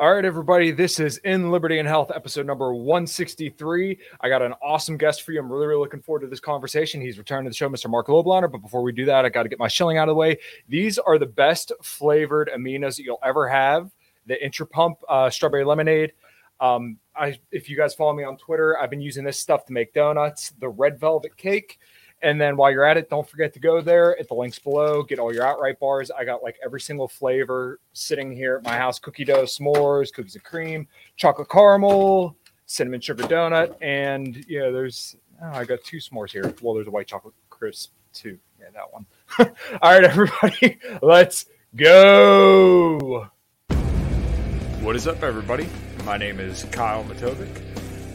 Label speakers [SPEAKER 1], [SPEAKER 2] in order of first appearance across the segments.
[SPEAKER 1] All right, everybody. This is In Liberty and Health, episode number 163. I got an awesome guest for you. I'm really, really looking forward to this conversation. He's returning to the show, Mr. Marc Lobliner. But before we do that, I got to get my shilling out of the way. These are the best flavored aminos that you'll ever have the Intrapump uh, Strawberry Lemonade. Um, I, if you guys follow me on Twitter, I've been using this stuff to make donuts, the Red Velvet Cake. And then while you're at it, don't forget to go there at the links below, get all your outright bars. I got like every single flavor sitting here at my house cookie dough, s'mores, cookies and cream, chocolate caramel, cinnamon sugar donut. And yeah, there's, oh, I got two s'mores here. Well, there's a white chocolate crisp too. Yeah, that one. all right, everybody, let's go. What is up, everybody? My name is Kyle Matovic.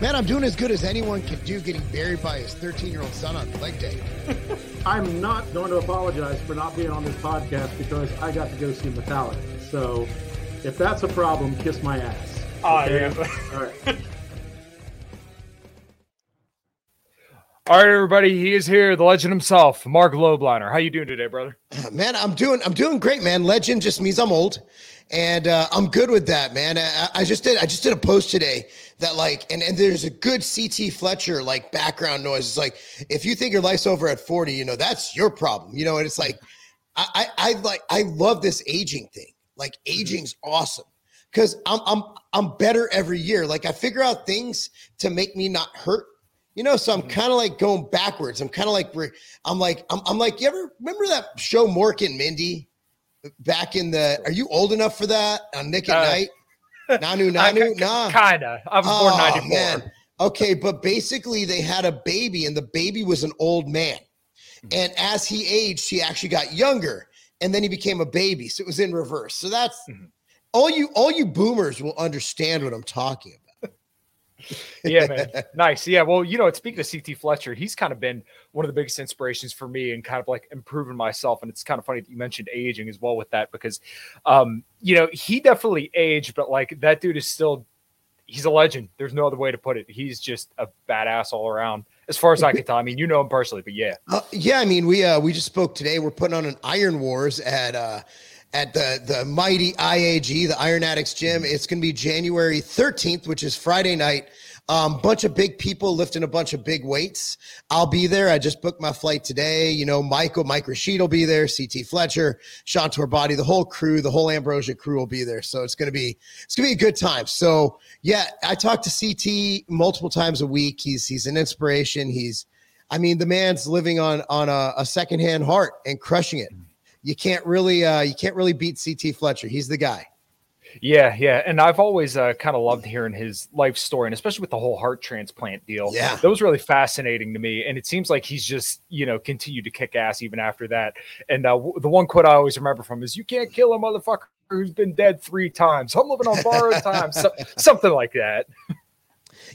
[SPEAKER 2] Man, I'm doing as good as anyone can do getting buried by his 13 year old son on leg day.
[SPEAKER 3] I'm not going to apologize for not being on this podcast because I got to go see Metallica. So if that's a problem, kiss my ass.
[SPEAKER 1] Okay?
[SPEAKER 3] Oh, yeah. All right.
[SPEAKER 1] All right, everybody, he is here, the legend himself, Marc Lobliner. How you doing today, brother?
[SPEAKER 2] Man, I'm doing I'm doing great, man. Legend just means I'm old, and uh, I'm good with that, man. I, I just did I just did a post today that like, and and there's a good CT Fletcher like background noise. It's like if you think your life's over at 40, you know that's your problem, you know. And it's like I I, I like I love this aging thing. Like aging's awesome because I'm I'm I'm better every year. Like I figure out things to make me not hurt you know, so I'm kind of like going backwards. I'm kind of like I'm like I'm, I'm like you ever remember that show Mork and Mindy back in the? Are you old enough for that on Nick at
[SPEAKER 1] Uh,
[SPEAKER 2] Night? Nanu Nanu nah.
[SPEAKER 1] Kinda. I was born
[SPEAKER 2] Oh,
[SPEAKER 1] '94.
[SPEAKER 2] man. Okay, but basically they had a baby and the baby was an old man. And as he aged, he actually got younger and then he became a baby. So it was in reverse. So that's
[SPEAKER 1] Mhm.
[SPEAKER 2] all you all you boomers will understand what I'm talking about.
[SPEAKER 1] yeah, man. Nice. Yeah. Well, you know, speaking of CT Fletcher, he's kind of been one of the biggest inspirations for me and kind of like improving myself. And it's kind of funny that you mentioned aging as well with that because, um, you know, he definitely aged, but like that dude is still, he's a legend. There's no other way to put it. He's just a badass all around, as far as I can tell. I mean, you know him personally, but yeah.
[SPEAKER 2] Uh, yeah, I mean, we uh, we just spoke today. We're putting on an Iron Wars at uh, at the the mighty IAG, the Iron Addicts Gym. It's going to be January 13th, which is Friday night. Um, bunch of big people lifting a bunch of big weights. I'll be there. I just booked my flight today. You know, Michael, Mike Rashid will be there. CT Fletcher, Sean Torbati, the whole crew, the whole Ambrosia crew will be there. So it's gonna be it's gonna be a good time. So yeah, I talk to CT multiple times a week. He's he's an inspiration. He's I mean, the man's living on on a, a secondhand heart and crushing it. You can't really uh, you can't really beat CT Fletcher. He's the guy.
[SPEAKER 1] Yeah, yeah, and I've always uh, kind of loved hearing his life story, and especially with the whole heart transplant deal.
[SPEAKER 2] Yeah.
[SPEAKER 1] that was really fascinating to me, and it seems like he's just you know continued to kick ass even after that. And uh, the one quote I always remember from is, "You can't kill a motherfucker who's been dead three times. I'm living on borrowed time." So, something like that.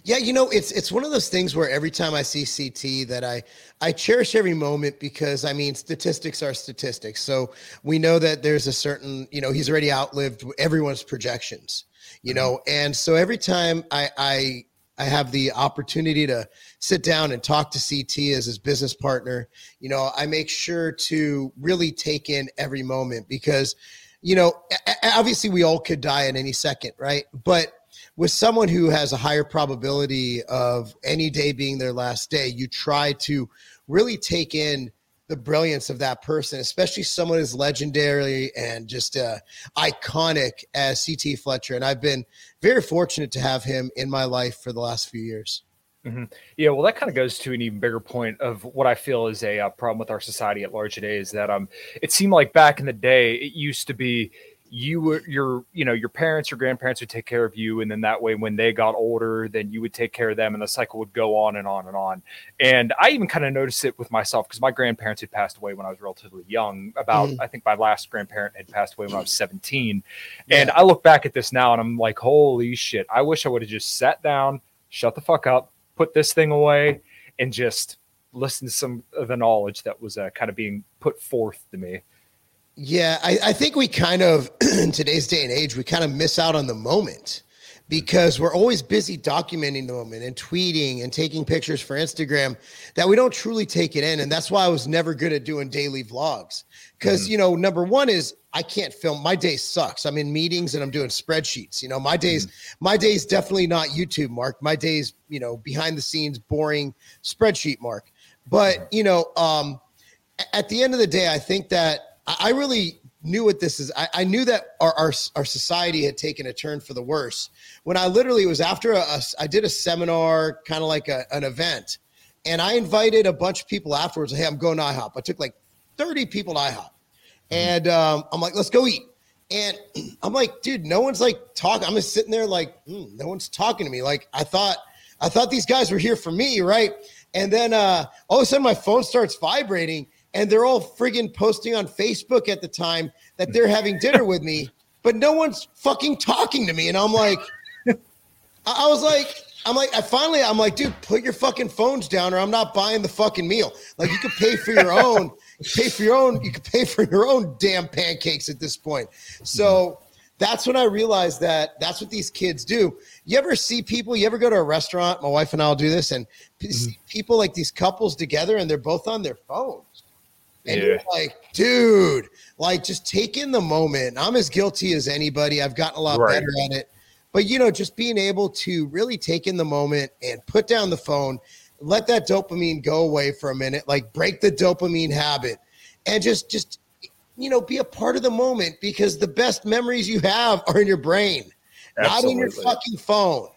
[SPEAKER 2] Yeah, you know, it's it's one of those things where every time I see CT that I I cherish every moment because I mean statistics are statistics. So we know that there's a certain, you know, he's already outlived everyone's projections, you mm-hmm. know, and so every time I I I have the opportunity to sit down and talk to CT as his business partner, you know, I make sure to really take in every moment because, you know, obviously we all could die at any second, right? But with someone who has a higher probability of any day being their last day, you try to really take in the brilliance of that person, especially someone as legendary and just uh, iconic as CT Fletcher. And I've been very fortunate to have him in my life for the last few years.
[SPEAKER 1] Mm-hmm. Yeah, well, that kind of goes to an even bigger point of what I feel is a uh, problem with our society at large today. Is that um, it seemed like back in the day, it used to be you were your you know your parents your grandparents would take care of you and then that way when they got older then you would take care of them and the cycle would go on and on and on and i even kind of noticed it with myself because my grandparents had passed away when i was relatively young about mm. i think my last grandparent had passed away when i was 17 yeah. and i look back at this now and i'm like holy shit i wish i would have just sat down shut the fuck up put this thing away and just listen to some of the knowledge that was uh, kind of being put forth to me
[SPEAKER 2] yeah, I, I think we kind of, in today's day and age, we kind of miss out on the moment because we're always busy documenting the moment and tweeting and taking pictures for Instagram that we don't truly take it in. And that's why I was never good at doing daily vlogs. Because, mm-hmm. you know, number one is I can't film. My day sucks. I'm in meetings and I'm doing spreadsheets. You know, my days, mm-hmm. my day's definitely not YouTube, Mark. My day's, you know, behind the scenes, boring spreadsheet, Mark. But, mm-hmm. you know, um, at the end of the day, I think that I really knew what this is. I, I knew that our, our, our society had taken a turn for the worse. When I literally was after a, a I did a seminar, kind of like a, an event, and I invited a bunch of people afterwards. Hey, I'm going to IHOP. I took like 30 people to IHOP, mm-hmm. and um, I'm like, let's go eat. And I'm like, dude, no one's like talking. I'm just sitting there like, mm, no one's talking to me. Like I thought, I thought these guys were here for me, right? And then uh, all of a sudden, my phone starts vibrating and they're all friggin' posting on Facebook at the time that they're having dinner with me, but no one's fucking talking to me. And I'm like, I was like, I'm like, I finally, I'm like, dude, put your fucking phones down, or I'm not buying the fucking meal. Like, you could pay for your own, pay for your own, you could pay for your own damn pancakes at this point. So that's when I realized that that's what these kids do. You ever see people? You ever go to a restaurant? My wife and I'll do this, and mm-hmm. people like these couples together, and they're both on their phone. And yeah. you're like, dude, like just take in the moment. I'm as guilty as anybody. I've gotten a lot right. better at it. But you know, just being able to really take in the moment and put down the phone, let that dopamine go away for a minute, like break the dopamine habit and just just you know, be a part of the moment because the best memories you have are in your brain, Absolutely. not in your fucking phone.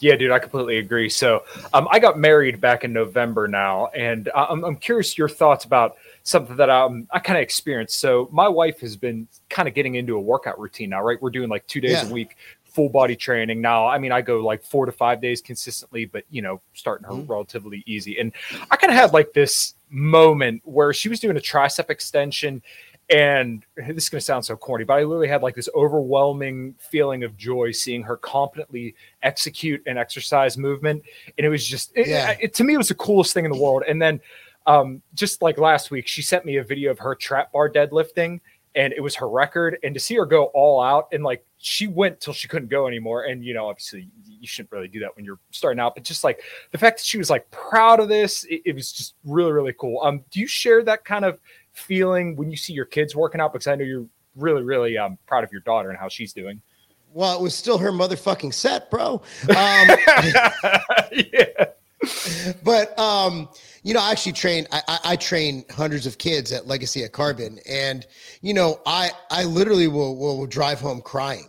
[SPEAKER 1] Yeah, dude, I completely agree. So, um, I got married back in November now, and I'm, I'm curious your thoughts about something that um, I kind of experienced. So, my wife has been kind of getting into a workout routine now, right? We're doing like two days yeah. a week, full body training. Now, I mean, I go like four to five days consistently, but you know, starting her mm-hmm. relatively easy. And I kind of had like this moment where she was doing a tricep extension and this is going to sound so corny, but I literally had like this overwhelming feeling of joy seeing her competently execute an exercise movement. And it was just, yeah. it, it, to me, it was the coolest thing in the world. And then um, just like last week, she sent me a video of her trap bar deadlifting and it was her record. And to see her go all out and like she went till she couldn't go anymore. And, you know, obviously you shouldn't really do that when you're starting out, but just like the fact that she was like proud of this, it, it was just really, really cool. Um, do you share that kind of feeling when you see your kids working out? Because I know you're really, really um, proud of your daughter and how she's doing.
[SPEAKER 2] Well, it was still her motherfucking set, bro. Um, yeah. But um, you know, I actually train. I, I, I, train hundreds of kids at Legacy at Carbon, and you know, I I literally will will, will drive home crying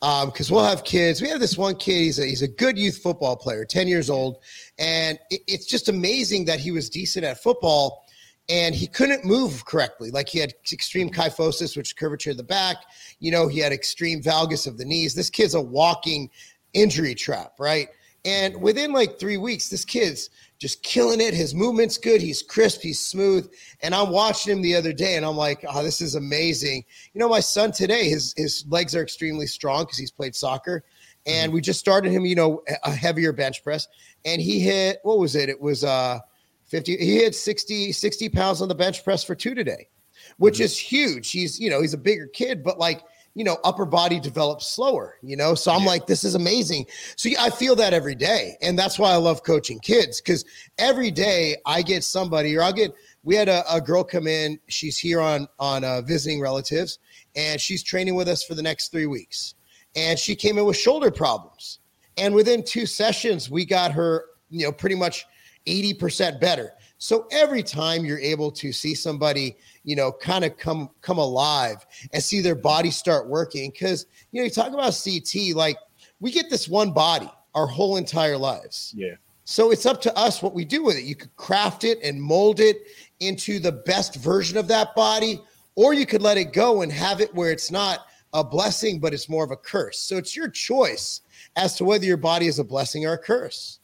[SPEAKER 2] because um, we'll have kids. We have this one kid. He's a, he's a good youth football player, ten years old, and it, it's just amazing that he was decent at football and he couldn't move correctly. Like he had extreme kyphosis, which curvature of the back. You know, he had extreme valgus of the knees. This kid's a walking injury trap, right? And within like three weeks, this kid's just killing it. His movement's good. He's crisp. He's smooth. And I'm watching him the other day, and I'm like, oh, this is amazing. You know, my son today, his his legs are extremely strong because he's played soccer. And mm-hmm. we just started him, you know, a heavier bench press. And he hit, what was it? It was uh 50 he had 60 60 pounds on the bench press for two today which mm-hmm. is huge he's you know he's a bigger kid but like you know upper body develops slower you know so i'm yeah. like this is amazing so i feel that every day and that's why i love coaching kids because every day i get somebody or i'll get we had a, a girl come in she's here on on uh, visiting relatives and she's training with us for the next three weeks and she came in with shoulder problems and within two sessions we got her you know pretty much 80% better. So every time you're able to see somebody, you know, kind of come come alive and see their body start working, because you know, you talk about CT, like we get this one body our whole entire lives.
[SPEAKER 1] Yeah.
[SPEAKER 2] So it's up to us what we do with it. You could craft it and mold it into the best version of that body, or you could let it go and have it where it's not a blessing, but it's more of a curse. So it's your choice as to whether your body is a blessing or a curse.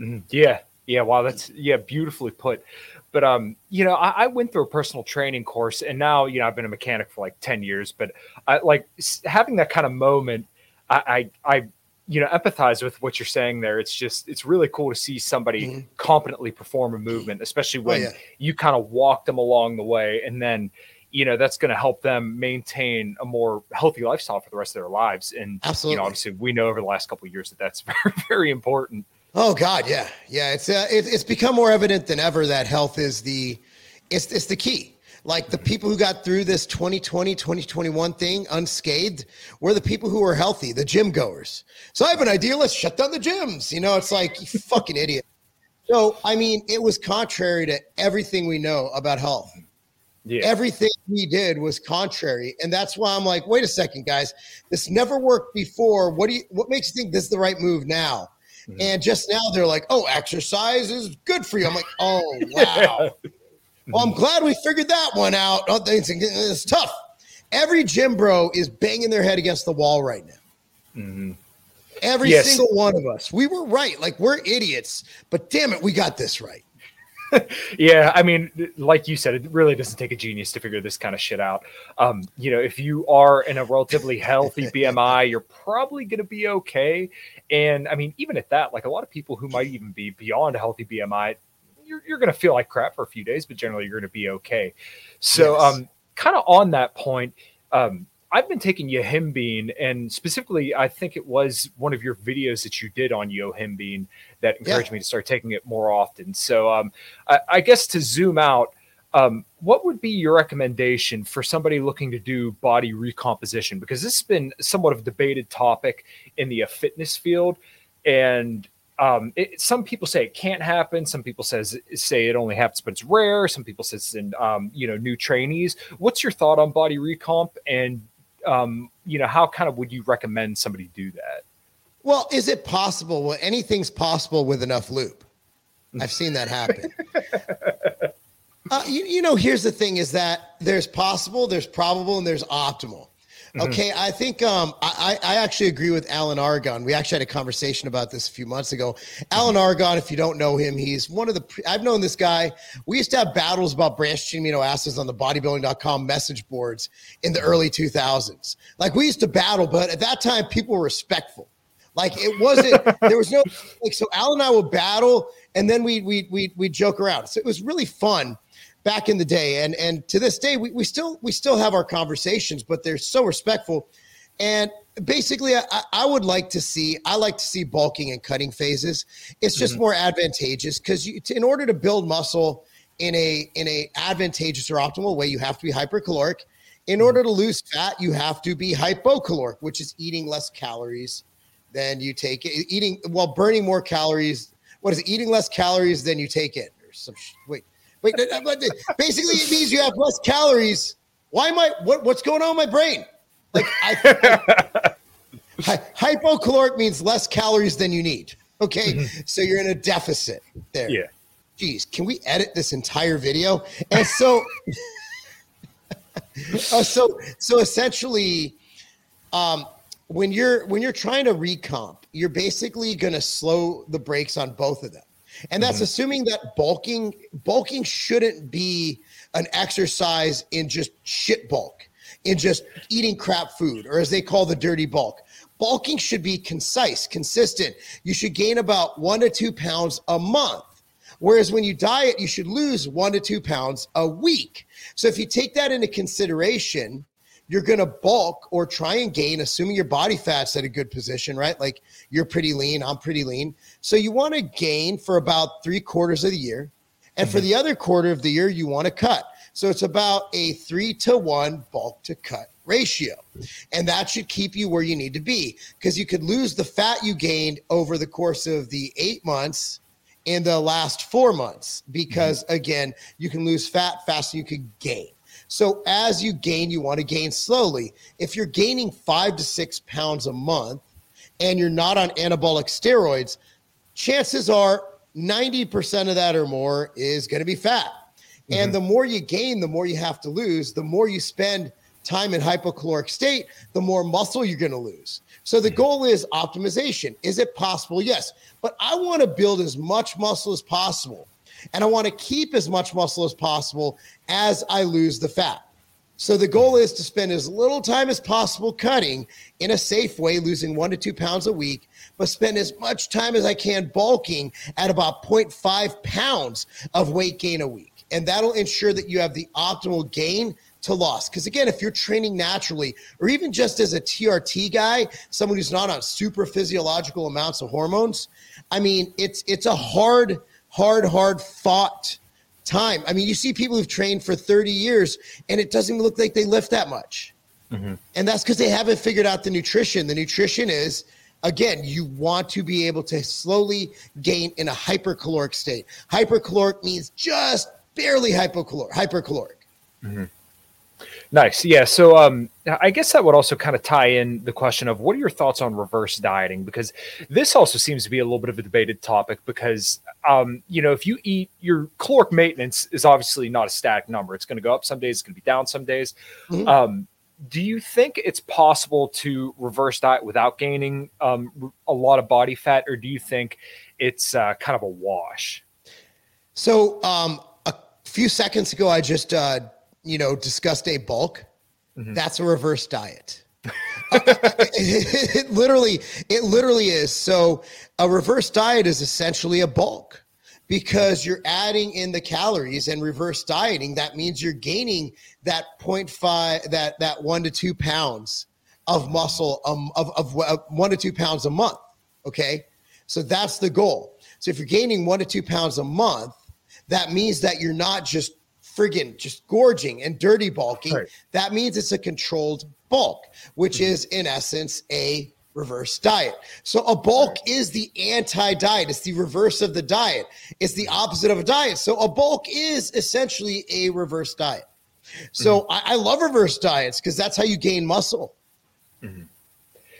[SPEAKER 1] Mm-hmm. Yeah. Yeah. Wow. That's, yeah, beautifully put. But, um, you know, I, I, went through a personal training course and now, you know, I've been a mechanic for like 10 years, but I like having that kind of moment. I, I, I you know empathize with what you're saying there it's just it's really cool to see somebody mm-hmm. competently perform a movement especially oh, when oh, yeah. you kind of walk them along the way and then you know that's going to help them maintain a more healthy lifestyle for the rest of their lives and
[SPEAKER 2] absolutely
[SPEAKER 1] you know obviously we know over the last couple of years that that's very very important
[SPEAKER 2] oh god yeah. Yeah it's uh, it, it's become more evident than ever that health is the it's it's the key. Like the people who got through this 2020 2021 thing unscathed were the people who were healthy the gym goers. So i have an idea let's shut down the gyms. You know it's like you fucking idiot. So i mean it was contrary to everything we know about health. Yeah. everything we did was contrary and that's why i'm like wait a second guys. This never worked before. What do you what makes you think this is the right move now mm-hmm. and just now they're like oh exercise is good for you i'm like oh wow well, I'm glad we figured that one out. Oh, it's tough. Every gym bro is banging their head against the wall right now. Mm-hmm. Every yes. single one of us. We were right. Like we're idiots, but damn it, we got this right.
[SPEAKER 1] yeah, I mean, like you said, it really doesn't take a genius to figure this kind of shit out. Um, you know, if you are in a relatively healthy BMI, you're probably going to be okay. And I mean, even at that, like a lot of people who might even be beyond a healthy BMI, you're, you're going to feel like crap for a few days, but generally you're going to be okay. So, yes. um, kind of on that point, um, I've been taking Yohimbine, and specifically, I think it was one of your videos that you did on Yohimbine that encouraged yeah. me to start taking it more often. So, um, I, I, guess to zoom out, um, what would be your recommendation for somebody looking to do body recomposition? Because this has been somewhat of a debated topic in the uh, fitness field, and um, it, some people say it can't happen. Some people says say it only happens, but it's rare. Some people say it's in um, you know new trainees. What's your thought on body recomp, and um, you know how kind of would you recommend somebody do that?
[SPEAKER 2] Well, is it possible? Well, anything's possible with enough loop. I've seen that happen. uh, you, you know, here's the thing: is that there's possible, there's probable, and there's optimal. Mm-hmm. Okay, I think um, I, I actually agree with Alan Aragon. We actually had a conversation about this a few months ago. Alan Aragon, if you don't know him, he's one of the. I've known this guy. We used to have battles about branched amino acids on the bodybuilding.com message boards in the early 2000s. Like we used to battle, but at that time, people were respectful. Like it wasn't. there was no like. So Alan and I would battle, and then we we we we joke around. So it was really fun back in the day and and to this day we, we still we still have our conversations but they're so respectful and basically I, I would like to see i like to see bulking and cutting phases it's just mm-hmm. more advantageous because in order to build muscle in a in a advantageous or optimal way you have to be hypercaloric in mm-hmm. order to lose fat you have to be hypocaloric which is eating less calories than you take it eating while well, burning more calories what is it eating less calories than you take it or some wait Wait, basically, it means you have less calories. Why am I? What, what's going on in my brain? Like, I, I, hypocaloric means less calories than you need. Okay, mm-hmm. so you're in a deficit there.
[SPEAKER 1] Yeah.
[SPEAKER 2] Geez, can we edit this entire video? And so, uh, so, so essentially, um, when you're when you're trying to recomp, you're basically going to slow the brakes on both of them. And that's mm-hmm. assuming that bulking bulking shouldn't be an exercise in just shit bulk, in just eating crap food, or as they call the dirty bulk. Bulking should be concise, consistent. You should gain about one to two pounds a month. Whereas when you diet, you should lose one to two pounds a week. So if you take that into consideration, you're going to bulk or try and gain, assuming your body fat's at a good position, right? Like you're pretty lean, I'm pretty lean. So you want to gain for about three quarters of the year. And mm-hmm. for the other quarter of the year, you want to cut. So it's about a three to one bulk to cut ratio. And that should keep you where you need to be because you could lose the fat you gained over the course of the eight months in the last four months because mm-hmm. again, you can lose fat faster than you can gain. So as you gain, you want to gain slowly. If you're gaining five to six pounds a month and you're not on anabolic steroids, chances are 90% of that or more is going to be fat. Mm-hmm. And the more you gain, the more you have to lose, the more you spend time in hypocaloric state, the more muscle you're going to lose. So the mm-hmm. goal is optimization. Is it possible? Yes. But I want to build as much muscle as possible. And I want to keep as much muscle as possible as I lose the fat. So the goal is to spend as little time as possible cutting in a safe way, losing one to two pounds a week, but spend as much time as I can bulking at about 0.5 pounds of weight gain a week. And that'll ensure that you have the optimal gain to loss. Because again, if you're training naturally, or even just as a TRT guy, someone who's not on super physiological amounts of hormones, I mean, it's it's a hard, hard, hard fought time. I mean, you see people who've trained for 30 years and it doesn't look like they lift that much. Mm-hmm. And that's because they haven't figured out the nutrition. The nutrition is, again, you want to be able to slowly gain in a hypercaloric state. Hypercaloric means just barely hypocaloric, hypercaloric. Mm-hmm.
[SPEAKER 1] Nice. Yeah. So um, I guess that would also kind of tie in the question of what are your thoughts on reverse dieting? Because this also seems to be a little bit of a debated topic because, um, you know, if you eat your caloric maintenance is obviously not a static number. It's going to go up some days, it's going to be down some days. Mm-hmm. Um, do you think it's possible to reverse diet without gaining um, a lot of body fat, or do you think it's uh, kind of a wash?
[SPEAKER 2] So, um, a few seconds ago, I just uh, you know, discussed a bulk, mm-hmm. that's a reverse diet. it, it literally, it literally is. So a reverse diet is essentially a bulk because you're adding in the calories and reverse dieting. That means you're gaining that 0.5, that, that one to two pounds of muscle, um, of, of, of one to two pounds a month. Okay. So that's the goal. So if you're gaining one to two pounds a month, that means that you're not just friggin' just gorging and dirty bulking, right. that means it's a controlled bulk, which mm-hmm. is in essence a reverse diet. So a bulk right. is the anti-diet. It's the reverse of the diet. It's the opposite of a diet. So a bulk is essentially a reverse diet. So mm-hmm. I, I, love reverse diets because that's how you gain muscle.
[SPEAKER 1] Mm-hmm.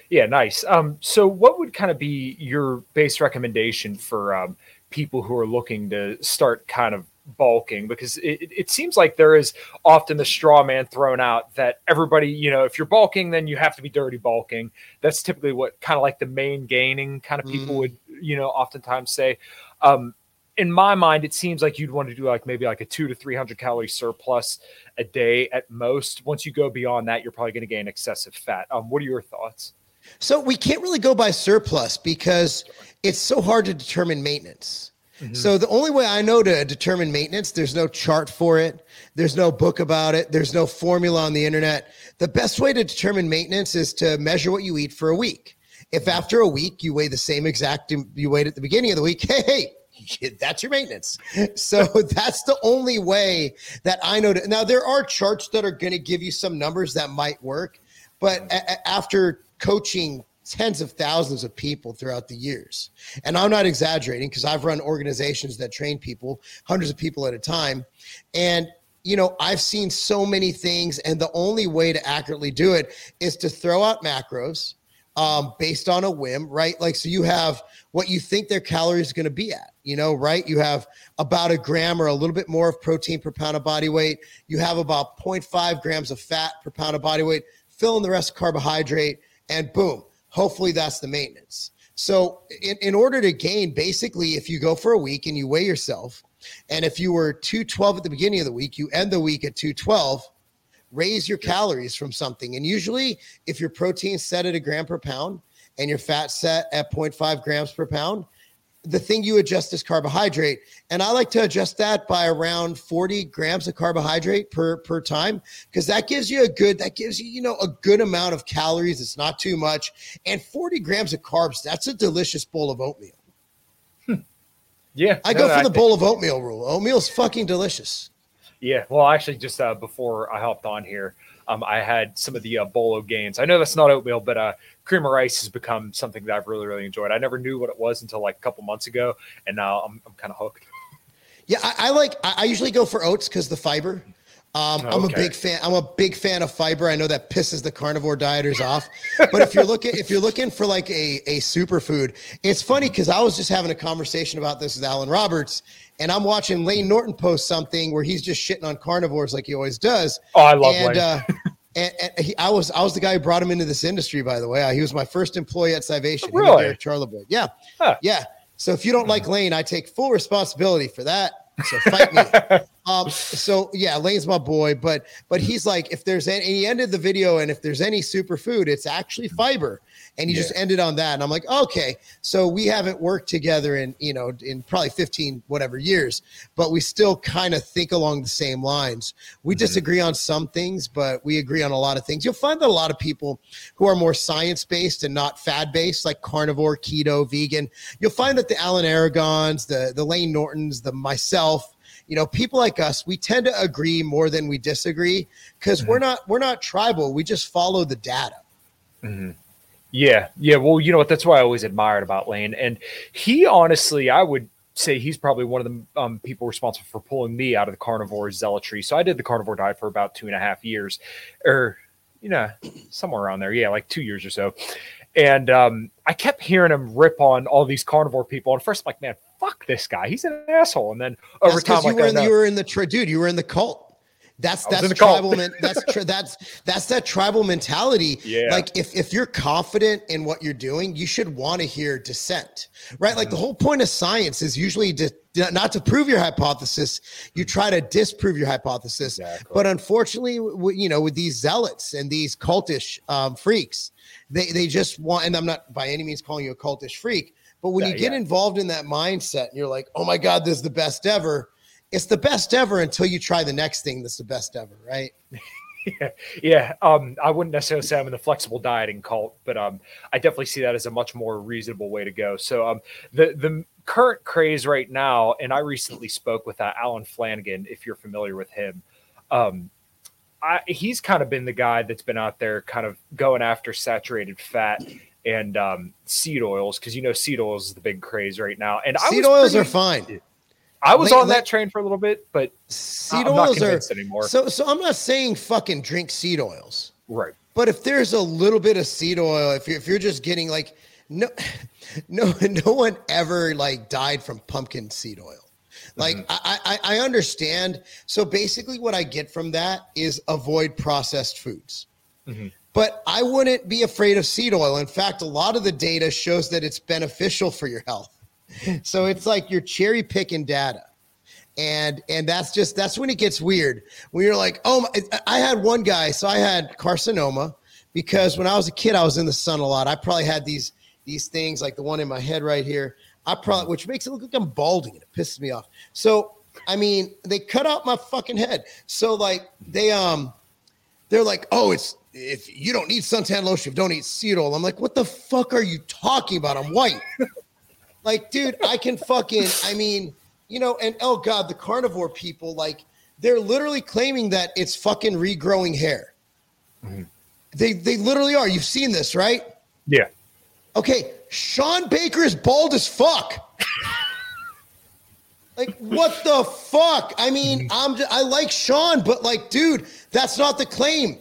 [SPEAKER 1] Yeah, nice. Um, so what would kind of be your base recommendation for um, people who are looking to start kind of bulking because it, it seems like there is often the straw man thrown out that everybody, you know, if you're bulking, then you have to be dirty bulking. That's typically what kind of like the main gaining kind of people mm. would, you know, oftentimes say. Um, in my mind, it seems like you'd want to do like maybe like a two to 300 calorie surplus a day at most. Once you go beyond that, you're probably going to gain excessive fat. Um, what are your thoughts?
[SPEAKER 2] So we can't really go by surplus because it's so hard to determine maintenance. So the only way I know to determine maintenance, there's no chart for it. There's no book about it. There's no formula on the internet. The best way to determine maintenance is to measure what you eat for a week. If after a week you weigh the same exact you weighed at the beginning of the week, hey, hey, that's your maintenance. So that's the only way that I know to. Now there are charts that are going to give you some numbers that might work, but a- after coaching tens of thousands of people throughout the years. And I'm not exaggerating because I've run organizations that train people, hundreds of people at a time. And you know, I've seen so many things, and the only way to accurately do it is to throw out macros um, based on a whim, right? Like, so you have what you think their calories are going to be at, you know, right? You have about a gram or a little bit more of protein per pound of body weight. You have about 0.5 grams of fat per pound of body weight. Fill in the rest of carbohydrate, and boom, hopefully that's the maintenance. So, in, in order to gain, basically, if you go for a week and you weigh yourself, and if you were 212 at the beginning of the week, you end the week at 212, raise your calories from something. And usually, if your protein set at a gram per pound and your fat set at 0.5 grams per pound, the thing you adjust is carbohydrate. And i like to adjust that by around 40 grams of carbohydrate per per time because that gives you a good that gives you you know a good amount of calories. It's not too much. And 40 grams of carbs that's a delicious bowl of oatmeal.
[SPEAKER 1] Hmm. yeah.
[SPEAKER 2] I no, go for the bowl of oatmeal rule. Oatmeal's fucking delicious.
[SPEAKER 1] Yeah. Well actually just uh, before i hopped on here um, I had some of the uh, Bolo Gains. I know that's not oatmeal, but uh, cream of rice has become something that I've really, really enjoyed. I never knew what it was until like a couple months ago, and now I'm, I'm kind of hooked.
[SPEAKER 2] Yeah, I, I like. I, I usually go for oats because the fiber. Um, I'm a big fan. I'm a big fan of fiber. I know that pisses the carnivore dieters off, but if you're looking, if you're looking for like a a superfood, it's funny because I was just having a conversation about this with Alan Roberts, and I'm watching Lane Norton post something where he's just shitting on carnivores like he always does.
[SPEAKER 1] Oh, I love
[SPEAKER 2] and,
[SPEAKER 1] Lane.
[SPEAKER 2] uh, and, and he, I was I was the guy who brought him into this industry. By the way, he was my first employee at Scivation.
[SPEAKER 1] Really?
[SPEAKER 2] Yeah,
[SPEAKER 1] Huh.
[SPEAKER 2] yeah. So if you don't like Lane, I take full responsibility for that. So fight me. um, so yeah, Lane's my boy, but but he's like, if there's any, he ended the video, and if there's any superfood, it's actually fiber, and he just ended on that, and I'm like, okay, so we haven't worked together in you know in probably 15 whatever years, but we still kind of think along the same lines. We mm-hmm. disagree on some things, but we agree on a lot of things. You'll find that a lot of people who are more science based and not fad based, like carnivore, keto, vegan, you'll find that the Alan Aragons, the the Lane Nortons, the myself, you know, people like us, we tend to agree more than we disagree because we're mm-hmm. not we're not tribal. We just follow the data. Mm-hmm.
[SPEAKER 1] Yeah, yeah. Well, you know what? That's why I always admired about Lane, and he honestly, I would say he's probably one of the um, people responsible for pulling me out of the carnivore zealotry. So I did the carnivore diet for about two and a half years, or you know, somewhere around there. Yeah, like two years or so. And um, I kept hearing him rip on all these carnivore people. And first, I'm like, man, fuck this guy. He's an asshole. And then over
[SPEAKER 2] That's
[SPEAKER 1] time,
[SPEAKER 2] you
[SPEAKER 1] like,
[SPEAKER 2] were in you were in the dude. You were in the cult. That's that's
[SPEAKER 1] in the cult.
[SPEAKER 2] tribal. men- that's tri- that's that's that tribal mentality.
[SPEAKER 1] Yeah.
[SPEAKER 2] Like if if you're confident in what you're doing, you should want to hear dissent, right? Like the
[SPEAKER 1] Mm-hmm.
[SPEAKER 2] whole point of science is usually to not to prove your hypothesis. You try to disprove your hypothesis.
[SPEAKER 1] Exactly.
[SPEAKER 2] But unfortunately, you know, with these zealots and these cultish um, freaks, they they just want. And I'm not by any means calling you a cultish freak, but when
[SPEAKER 1] Yeah,
[SPEAKER 2] you get
[SPEAKER 1] yeah.
[SPEAKER 2] involved in that mindset and you're like, oh my God, this is the best ever. It's the best ever until you try the next thing that's the best ever, right?
[SPEAKER 1] yeah, yeah. Um, I wouldn't necessarily say I'm in the flexible dieting cult, but um, I definitely see that as a much more reasonable way to go. So um, the the current craze right now, and I recently spoke with uh, Alan Flanagan, if you're familiar with him. Um, I, he's kind of been the guy that's been out there, kind of going after saturated fat and um, seed oils, because you know seed oils is the big craze right now. And I
[SPEAKER 2] Seed oils
[SPEAKER 1] pretty-
[SPEAKER 2] are fine.
[SPEAKER 1] I was
[SPEAKER 2] Late-
[SPEAKER 1] on
[SPEAKER 2] late-
[SPEAKER 1] that train for a little bit, but
[SPEAKER 2] Seed
[SPEAKER 1] I'm not
[SPEAKER 2] oils are
[SPEAKER 1] anymore.
[SPEAKER 2] so so I'm not saying fucking drink seed oils.
[SPEAKER 1] right.
[SPEAKER 2] But if there's a little bit of seed oil, if you're if you're just getting like no no no one ever like died from pumpkin seed oil. Like mm-hmm. I, I I understand. So basically what I get from that is avoid processed foods. Mm-hmm. But I wouldn't be afraid of seed oil. In fact, a lot of the data shows that it's beneficial for your health. So it's like you're cherry picking data. And and that's just that's when it gets weird. When you're like oh my, i had one guy so i had carcinoma because when i was a kid i was in the sun a lot. I probably had these these things like the one in my head right here. I probably which makes it look like i'm balding and it pisses me off. So i mean they cut out my fucking head. So like they um they're like oh it's if you don't need suntan lotion don't eat seed oil i'm like what the fuck are you talking about? I'm white like, dude, I can fucking, I mean, you know, and oh God, the carnivore people, like, they're literally claiming that it's fucking regrowing hair. They they literally are. You've seen this, right?
[SPEAKER 1] Yeah.
[SPEAKER 2] Okay, Shawn Baker is bald as fuck. like, what the fuck? I mean, I'm just, I like Shawn, but like, dude, that's not the claim.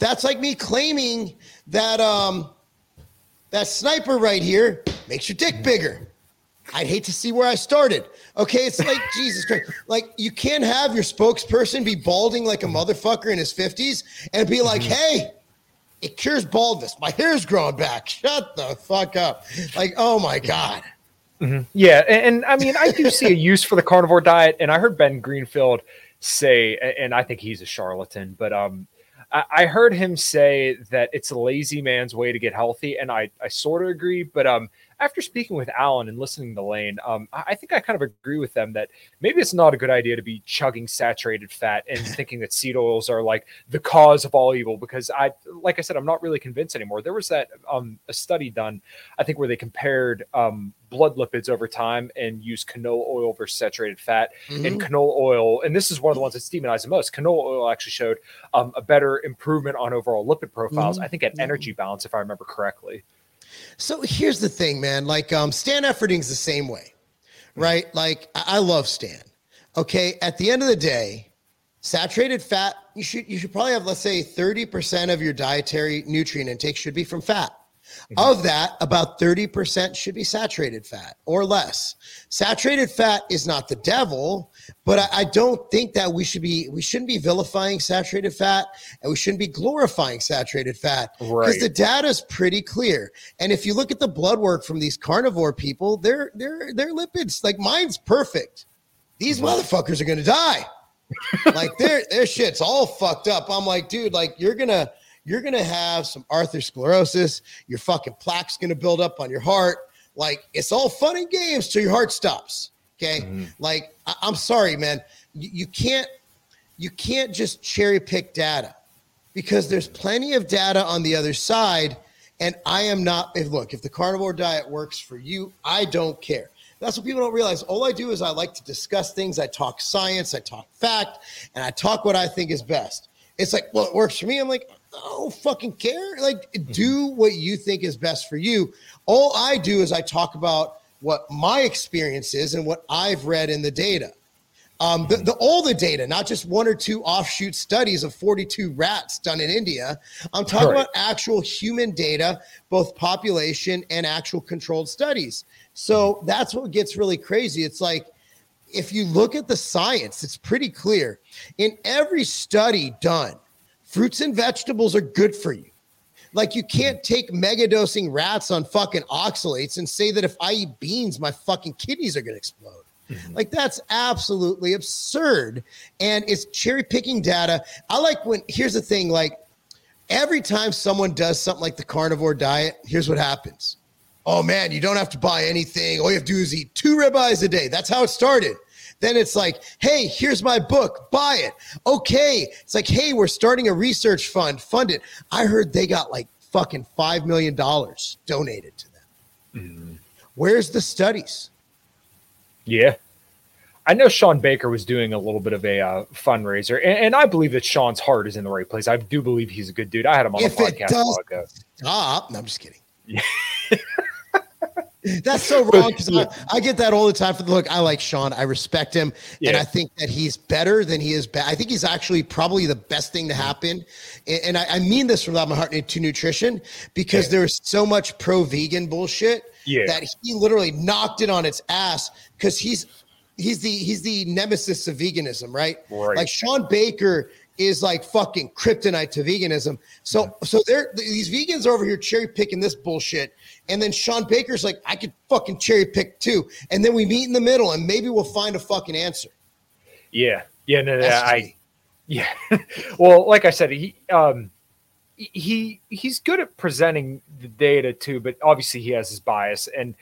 [SPEAKER 2] That's like me claiming that um that sniper right here makes your dick bigger. I'd hate to see where I started. Okay, it's like Jesus Christ. Like you can't have your spokesperson be balding like a motherfucker in his 50s and be like, hey, it cures baldness. My hair's growing back. Shut the fuck up. Like, oh my God.
[SPEAKER 1] Yeah, and, and I mean, I do see a use for the carnivore diet, and I heard Ben Greenfield say, and I think he's a charlatan, but um, I, I heard him say that it's a lazy man's way to get healthy, and I I sort of agree, but um, after speaking with Alan and listening to Lane, um, I, I think I kind of agree with them that maybe it's not a good idea to be chugging saturated fat and thinking that seed oils are like the cause of all evil, because I, like I said, I'm not really convinced anymore. There was that um a study done, I think, where they compared um blood lipids over time and use canola oil versus saturated fat.
[SPEAKER 2] Mhm.
[SPEAKER 1] And canola oil, and this is one of the ones that's demonized the most. Canola oil actually showed um, a better improvement on overall lipid profiles.
[SPEAKER 2] Mhm.
[SPEAKER 1] I think at energy balance, if I remember correctly.
[SPEAKER 2] So here's the thing, man. Like um, Stan Efferding's the same way, right? Like I, I love Stan. Okay, at the end of the day, saturated fat. You should you should probably have let's say thirty percent of your dietary nutrient intake should be from fat. Of that, about 30% should be saturated fat or less. Saturated fat is not the devil, but I, I don't think that we should be we shouldn't be vilifying saturated fat and we shouldn't be glorifying saturated fat because
[SPEAKER 1] Right.
[SPEAKER 2] the data is pretty clear. And if you look at the blood work from these carnivore people, their their their lipids like mine's perfect. These motherfuckers are gonna die. like their their shit's all fucked up. I'm like, dude, like you're gonna you're gonna have some arthrosclerosis. Your fucking plaque's gonna build up on your heart. Like it's all fun and games till your heart stops. Okay, mm-hmm. like I- I'm sorry, man. You, you can't you can't just cherry pick data because there's plenty of data on the other side. And I am not. If look, if the carnivore diet works for you, I don't care. That's what people don't realize. All I do is I like to discuss things. I talk science, I talk fact, and I talk what I think is best. It's like, well, it works for me. I'm like, I don't fucking care. Like, mm-hmm. do what you think is best for you. All I do is I talk about what my experience is and what I've read in the data. Um, the, the all the data, not just one or two offshoot studies of 42 rats done in India. I'm talking
[SPEAKER 1] Right.
[SPEAKER 2] about actual human data, both population and actual controlled studies. So that's what gets really crazy. It's like if you look at the science, it's pretty clear. In every study done, fruits and vegetables are good for you. Like you can't take megadosing rats on fucking oxalates and say that if I eat beans, my fucking kidneys are going to explode. Mm-hmm. Like that's absolutely absurd. And it's cherry picking data. I like when here's the thing, like every time someone does something like the carnivore diet, here's what happens. Oh man, you don't have to buy anything. All you have to do is eat two ribeyes a day. That's how it started. Then it's like, hey, here's my book, buy it. Okay. It's like, hey, we're starting a research fund, fund it. I heard they got like fucking $5 million donated to them. Where's the studies?
[SPEAKER 1] Yeah. I know Shawn Baker was doing a little bit of a uh, fundraiser, and, and I believe that Shawn's heart is in the right place. I do believe he's a good dude. I had him on
[SPEAKER 2] If
[SPEAKER 1] the
[SPEAKER 2] it
[SPEAKER 1] podcast a
[SPEAKER 2] does-
[SPEAKER 1] while ago.
[SPEAKER 2] Stop. No, I'm just kidding. That's so wrong because I, I get that all the time. For the look, I like Shawn. I respect him, and I think that he's better than he is bad. I think he's actually probably the best thing to mm-hmm. happen, and, and I, I mean this from the bottom of my heart to nutrition because
[SPEAKER 1] Yeah.
[SPEAKER 2] there's so much pro vegan bullshit
[SPEAKER 1] Yeah.
[SPEAKER 2] that he literally knocked it on its ass because he's he's the he's the nemesis of veganism, right?
[SPEAKER 1] Right.
[SPEAKER 2] Like Shawn Baker is like fucking kryptonite to veganism. So so they're these vegans are over here cherry picking this bullshit. And then Shawn Baker's like, I could fucking cherry pick too. And then we meet in the middle and maybe we'll find a fucking answer.
[SPEAKER 1] Yeah. Yeah. No, no,
[SPEAKER 2] That's
[SPEAKER 1] I,
[SPEAKER 2] me.
[SPEAKER 1] yeah. well, like I said, he, um, he, he's good at presenting the data too, but obviously he has his bias and,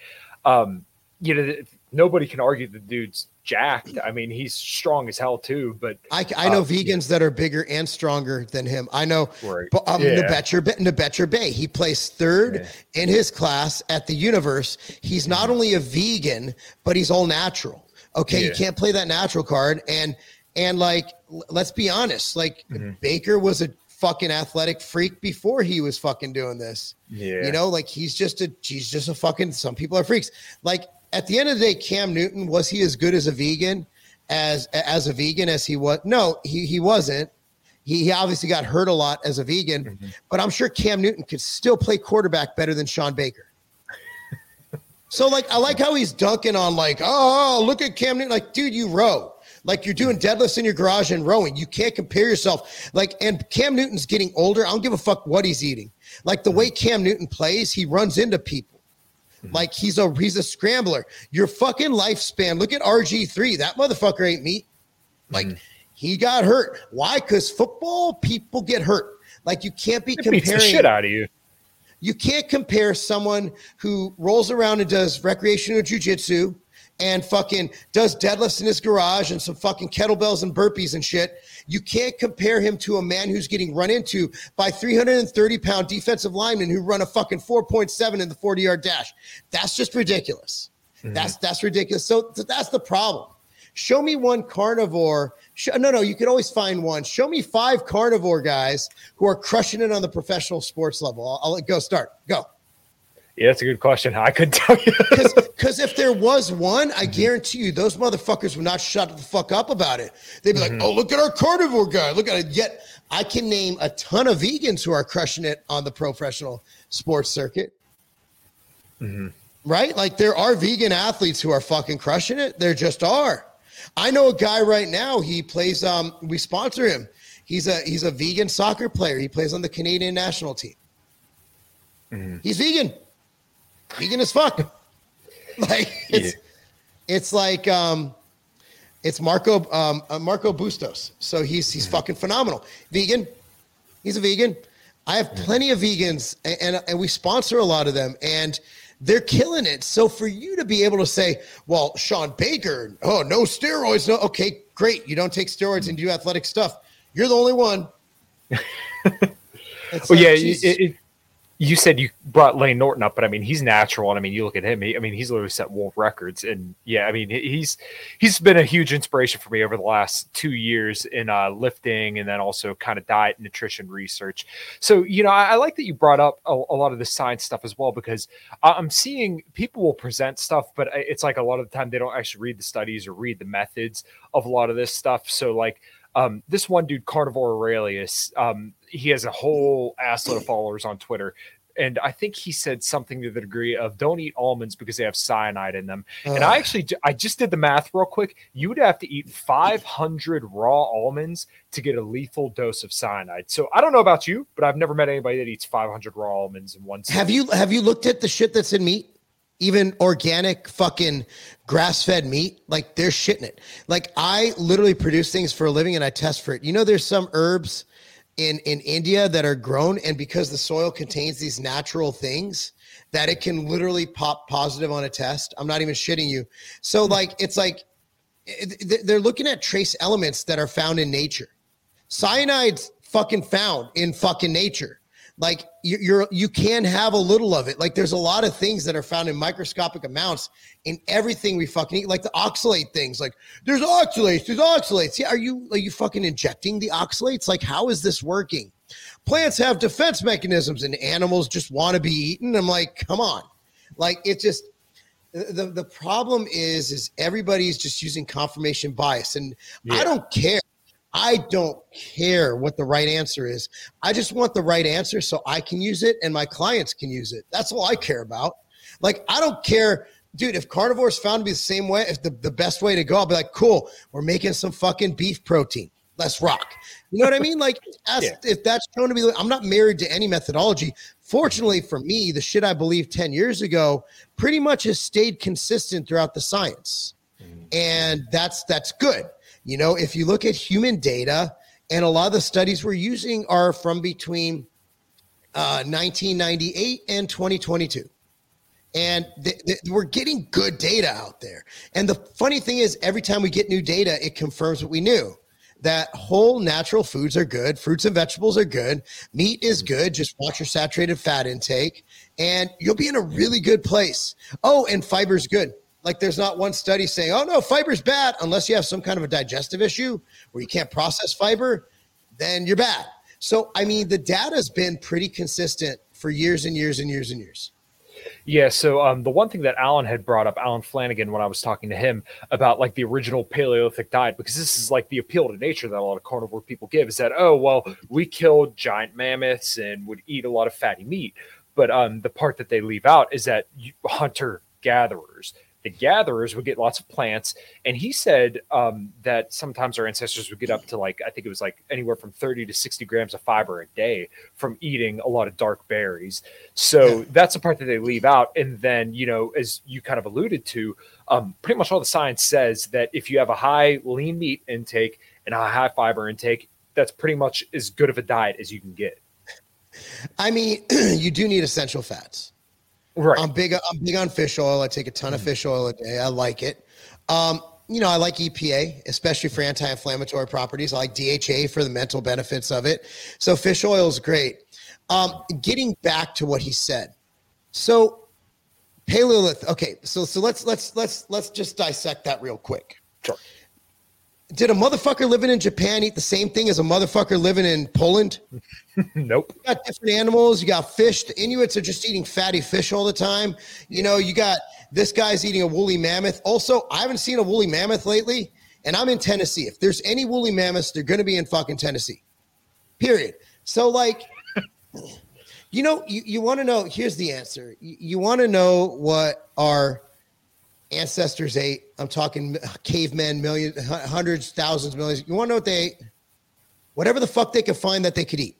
[SPEAKER 1] um, you know, nobody can argue the dude's jacked. I mean, he's strong as hell too, but
[SPEAKER 2] I, I know
[SPEAKER 1] Uh,
[SPEAKER 2] vegans that are bigger and stronger than him. I know
[SPEAKER 1] Right.
[SPEAKER 2] but, um,
[SPEAKER 1] Yeah.
[SPEAKER 2] Nabetcher, Bay- Nabetcher Bay. He placed third in his class at the universe. He's not only a vegan, but he's all natural. Okay, you can't play that natural card. And and like, let's be honest, like
[SPEAKER 1] Mm-hmm.
[SPEAKER 2] Baker was a fucking athletic freak before he was fucking doing this.
[SPEAKER 1] yeah,
[SPEAKER 2] You know, like he's just a he's just a fucking some people are freaks. Like at the end of the day, Cam Newton, was he as good as a vegan as as a vegan as he was? No, he he wasn't. He, he obviously got hurt a lot as a vegan,
[SPEAKER 1] Mm-hmm.
[SPEAKER 2] but I'm sure Cam Newton could still play quarterback better than Shawn Baker. so like I like how he's dunking on like, oh, look at Cam Newton. Like, dude, you row. Like you're doing deadlifts in your garage and rowing. You can't compare yourself. Like, and Cam Newton's getting older. I don't give a fuck what he's eating. Like the way Cam Newton plays, he runs into people. Like he's a he's a scrambler. Your fucking lifespan. Look at RG3. That motherfucker ain't meat. Like mm-hmm. he got hurt. Why? Because football people get hurt. Like you can't be
[SPEAKER 1] it
[SPEAKER 2] comparing
[SPEAKER 1] shit out of you.
[SPEAKER 2] you can't compare someone who rolls around and does recreational jujitsu and fucking does deadlifts in his garage and some fucking kettlebells and burpees and shit. You can't compare him to a man who's getting run into by 330 pound defensive linemen who run a fucking 4.7 in the 40 yard dash. That's just ridiculous. Mm-hmm. That's that's ridiculous. So, so that's the problem. Show me one carnivore. Sh- no, no, you can always find one. Show me five carnivore guys who are crushing it on the professional sports level. I'll, I'll go. Start. Go.
[SPEAKER 1] Yeah, that's a good question. I could tell you.
[SPEAKER 2] Because if there was one, I guarantee you those motherfuckers would not shut the fuck up about it. They'd be mm-hmm. like, oh, look at our carnivore guy. Look at it. Yet I can name a ton of vegans who are crushing it on the professional sports circuit. Mm-hmm. Right? Like there are vegan athletes who are fucking crushing it. There just are. I know a guy right now. He plays. Um, we sponsor him. He's a he's a vegan soccer player. He plays on the Canadian national team. Mm-hmm. He's vegan vegan as fuck. like it's yeah. it's like um it's Marco um uh, Marco Bustos. So he's he's fucking phenomenal. Vegan. He's a vegan. I have plenty of vegans and, and, and we sponsor a lot of them and they're killing it. So for you to be able to say, well, Shawn Baker, oh, no steroids. No, okay, great. You don't take steroids and do athletic stuff. You're the only one.
[SPEAKER 1] well, like, yeah, it, it, you said you brought Layne Norton up, but I mean he's natural, and I mean you look at him. He, I mean he's literally set world records, and yeah, I mean he's he's been a huge inspiration for me over the last two years in uh, lifting, and then also kind of diet nutrition research. So you know I, I like that you brought up a, a, lot of the science stuff as well because I'm seeing people will present stuff, but it's like a lot of the time they don't actually read the studies or read the methods of a lot of this stuff. So like um, this one dude, Carnivore Aurelius, um, he has a whole assload of followers on Twitter. And I think he said something to the degree of don't eat almonds because they have cyanide in them. And I actually, I just did the math real quick. You would have to eat 500 raw almonds to get a lethal dose of cyanide. So I don't know about you, but I've never met anybody that eats 500 raw almonds in one.
[SPEAKER 2] Have you have you looked at the shit that's in meat? Even organic fucking grass fed meat, like they're shitting it. Like I literally produce things for a living and I test for it. You know, there's some herbs in in India that are grown, and because the soil contains these natural things, that it can literally pop positive on a test. I'm not even shitting you. So hmm. like it's like eh, they're looking at trace elements that are found in nature. Cyanide's fucking found in fucking nature like you're you can have a little of it. Like there's a lot of things that are found in microscopic amounts in everything we fucking eat, like the oxalate things. Like there's oxalates, there's oxalates. Yeah, are you are you fucking injecting the oxalates? Like how is this working? Plants have defense mechanisms, and animals just want to be eaten. I'm like, come on, like it just the the problem is is everybody's just using confirmation bias, and yeah. I don't care I don't care what the right answer is. I just want the right answer so I can use it and my clients can use it. That's all I care about. Like, I don't care, dude, if carnivore is found to be the same way, if the, the best way to go, I'll be like, cool, we're making some fucking beef protein. Let's rock. You know what I mean? Like, yeah. if that's shown to be, I'm not married to any methodology. Fortunately for me, the shit I believed 10 years ago pretty much has stayed consistent throughout the science. Mm-hmm. And that's that's good you know, if you look at human data, and a lot of the studies we're using are from between uh, 1998 and 2022. And th- th- we're getting good data out there. And the funny thing is, every time we get new data, it confirms what we knew that whole natural foods are good, fruits and vegetables are good, meat is good. Just watch your saturated fat intake, and you'll be in a really good place. Oh, and fiber's good. Like there's not one study saying, oh no, fiber's bad unless you have some kind of a digestive issue where you can't process fiber, then you're bad. So I mean the data's been pretty consistent for years and years and years and years.
[SPEAKER 1] Yeah, so um, the one thing that Alan had brought up, Alan Flanagan, when I was talking to him about like the original Paleolithic diet, because this is like the appeal to nature that a lot of carnivore people give is that, oh, well, we killed giant mammoths and would eat a lot of fatty meat. But um, the part that they leave out is that hunter gatherers the gatherers would get lots of plants. And he said um, that sometimes our ancestors would get up to like, I think it was like anywhere from 30 to 60 grams of fiber a day from eating a lot of dark berries. So that's the part that they leave out. And then, you know, as you kind of alluded to, um, pretty much all the science says that if you have a high lean meat intake and a high fiber intake, that's pretty much as good of a diet as you can get.
[SPEAKER 2] I mean, you do need essential fats. Right. I'm big. I'm big on fish oil. I take a ton of mm. fish oil a day. I like it. Um, you know, I like EPA, especially for anti-inflammatory properties. I like DHA for the mental benefits of it. So fish oil is great. Um, getting back to what he said. So Lilith. Okay, so so let's let's let's let's just dissect that real quick.
[SPEAKER 1] Sure.
[SPEAKER 2] Did a motherfucker living in Japan eat the same thing as a motherfucker living in Poland?
[SPEAKER 1] nope.
[SPEAKER 2] You got different animals. You got fish. The Inuits are just eating fatty fish all the time. You know, you got this guy's eating a woolly mammoth. Also, I haven't seen a woolly mammoth lately, and I'm in Tennessee. If there's any woolly mammoths, they're going to be in fucking Tennessee. Period. So, like, you know, you, you want to know. Here's the answer. You, you want to know what our ancestors ate. I'm talking cavemen, millions, hundreds, thousands, millions. You want to know what they ate? Whatever the fuck they could find that they could eat.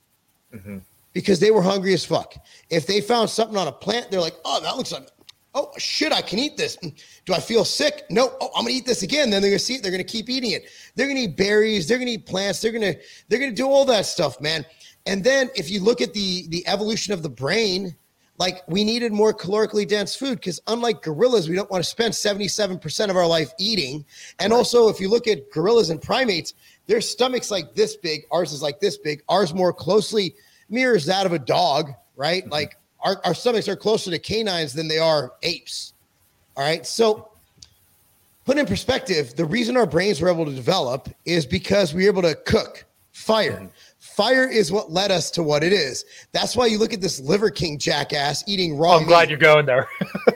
[SPEAKER 2] Mm-hmm. Because they were hungry as fuck. If they found something on a plant, they're like, oh, that looks like, oh, shit, I can eat this. Do I feel sick? No. Oh, I'm going to eat this again. Then they're going to see it. They're going to keep eating it. They're going to eat berries. They're going to eat plants. They're going to, they're going to do all that stuff, man. And then if you look at the, the evolution of the brain, like we needed more calorically dense food because unlike gorillas we don't want to spend 77% of our life eating. And also if you look at gorillas and primates their stomachs like this big ours is like this big. Ours more closely mirrors that of a dog right? Mm-hmm. like our, our stomachs are closer to canines than they are apes all right? So put in perspective the reason our brains were able to develop is because we were able to cook fire. Mm-hmm Fire is what led us to what it is. That's why you look at this Liver King jackass eating raw.
[SPEAKER 1] I'm meat. glad you're going there.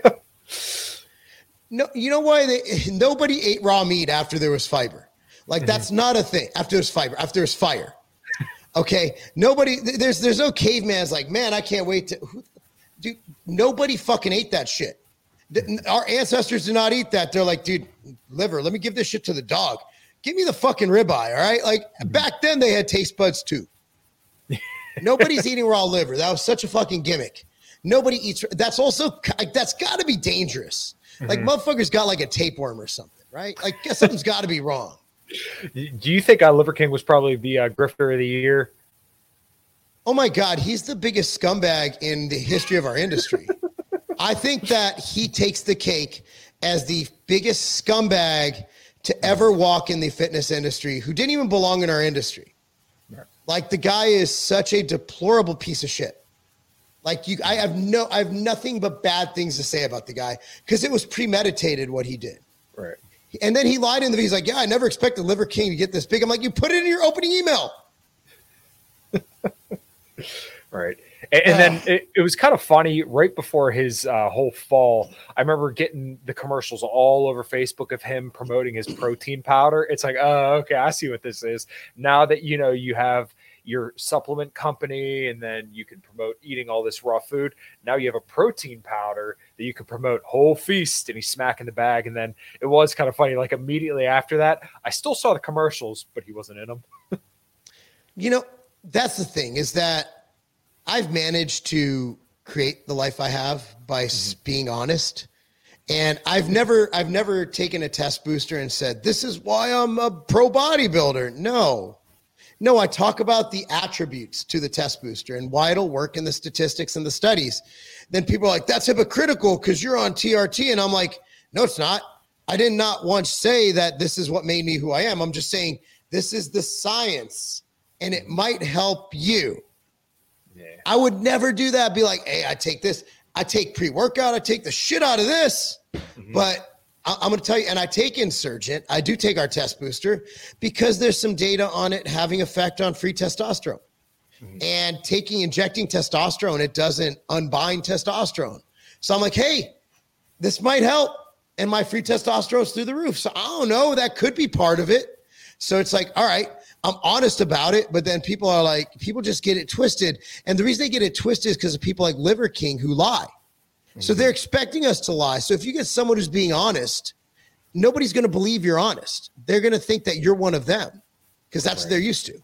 [SPEAKER 2] no, you know why they nobody ate raw meat after there was fiber. Like that's mm-hmm. not a thing. After there's fiber, after there's fire. Okay, nobody. There's there's no caveman's like, man, I can't wait to. Who, dude, nobody fucking ate that shit. Our ancestors did not eat that. They're like, dude, liver. Let me give this shit to the dog give me the fucking ribeye. All right. Like mm-hmm. back then they had taste buds too. Nobody's eating raw liver. That was such a fucking gimmick. Nobody eats. That's also like that's got to be dangerous. Mm-hmm. Like motherfuckers got like a tapeworm or something, right? Like something's got to be wrong.
[SPEAKER 1] Do you think uh, Liver King was probably the uh, grifter of the year?
[SPEAKER 2] Oh my God, he's the biggest scumbag in the history of our industry. I think that he takes the cake as the biggest scumbag to ever walk in the fitness industry who didn't even belong in our industry. Like the guy is such a deplorable piece of shit. Like you, I have no, I have nothing but bad things to say about the guy because it was premeditated what he did.
[SPEAKER 1] Right.
[SPEAKER 2] And then he lied in the. He's like, "Yeah, I never expected Liver King to get this big." I'm like, "You put it in your opening email."
[SPEAKER 1] right. And, and then it, it, was kind of funny right before his uh, whole fall. I remember getting the commercials all over Facebook of him promoting his protein powder. It's like, oh, okay, I see what this is. Now that you know you have your supplement company and then you can promote eating all this raw food. Now you have a protein powder that you can promote whole feast and he's smacking the bag. And then it was kind of funny. Like immediately after that, I still saw the commercials, but he wasn't in them.
[SPEAKER 2] you know, that's the thing is that I've managed to create the life I have by mm-hmm. being honest. And I've never I've never taken a test booster and said, this is why I'm a pro bodybuilder. No. No, I talk about the attributes to the test booster and why it'll work in the statistics and the studies. Then people are like, that's hypocritical because you're on TRT. And I'm like, no, it's not. I did not once say that this is what made me who I am. I'm just saying this is the science and it might help you. I would never do that. Be like, hey, I take this. I take pre workout. I take the shit out of this. Mm-hmm. But I- I'm going to tell you, and I take Insurgent. I do take our test booster because there's some data on it having effect on free testosterone. Mm-hmm. And taking injecting testosterone, it doesn't unbind testosterone. So I'm like, hey, this might help. And my free testosterone's through the roof. So I don't know. That could be part of it. So it's like, all right, I'm honest about it, but then people are like, people just get it twisted. And the reason they get it twisted is because of people like Liver King who lie. Mm-hmm. So they're expecting us to lie. So if you get someone who's being honest, nobody's going to believe you're honest. They're going to think that you're one of them because that's right. what they're used to.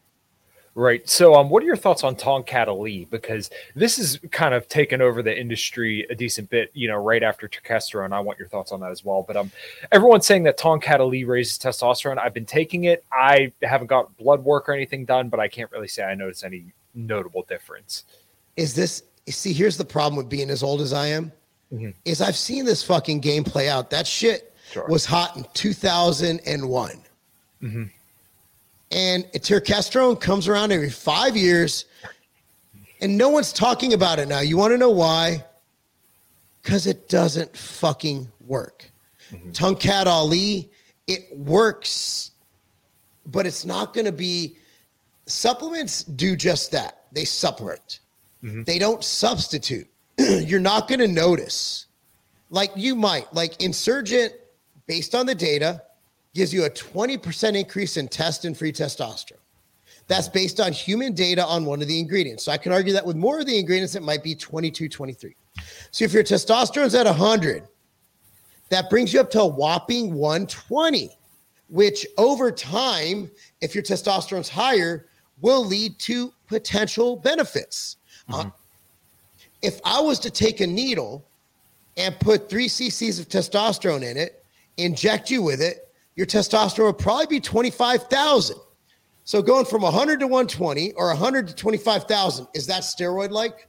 [SPEAKER 1] Right. So, um, what are your thoughts on Tongkat Ali? Because this has kind of taken over the industry a decent bit, you know, right after testosterone. I want your thoughts on that as well. But um, everyone's saying that Tongkat Ali raises testosterone. I've been taking it. I haven't got blood work or anything done, but I can't really say I notice any notable difference.
[SPEAKER 2] Is this? See, here's the problem with being as old as I am. Mm-hmm. Is I've seen this fucking game play out. That shit sure. was hot in 2001. Mm-hmm and testosterone comes around every five years, and no one's talking about it now. You want to know why? Because it doesn't fucking work. mm Tongkat Ali, it works, but it's not going to be. Supplements do just that. They supplement. Mm-hmm. They don't substitute. You're not going to notice. Like you might, like Insurgent, based on the data, gives you a 20% increase in test and free testosterone. That's based on human data on one of the ingredients. So I can argue that with more of the ingredients, it might be 22, 23. So if your testosterone's at 100, that brings you up to a whopping 120, which over time, if your testosterone's higher, will lead to potential benefits. Mm-hmm. Uh, if I was to take a needle and put three cc's of testosterone in it, inject you with it, your testosterone would probably be 25,000. So going from 100 to 120 or 100 to 25,000, is that steroid like?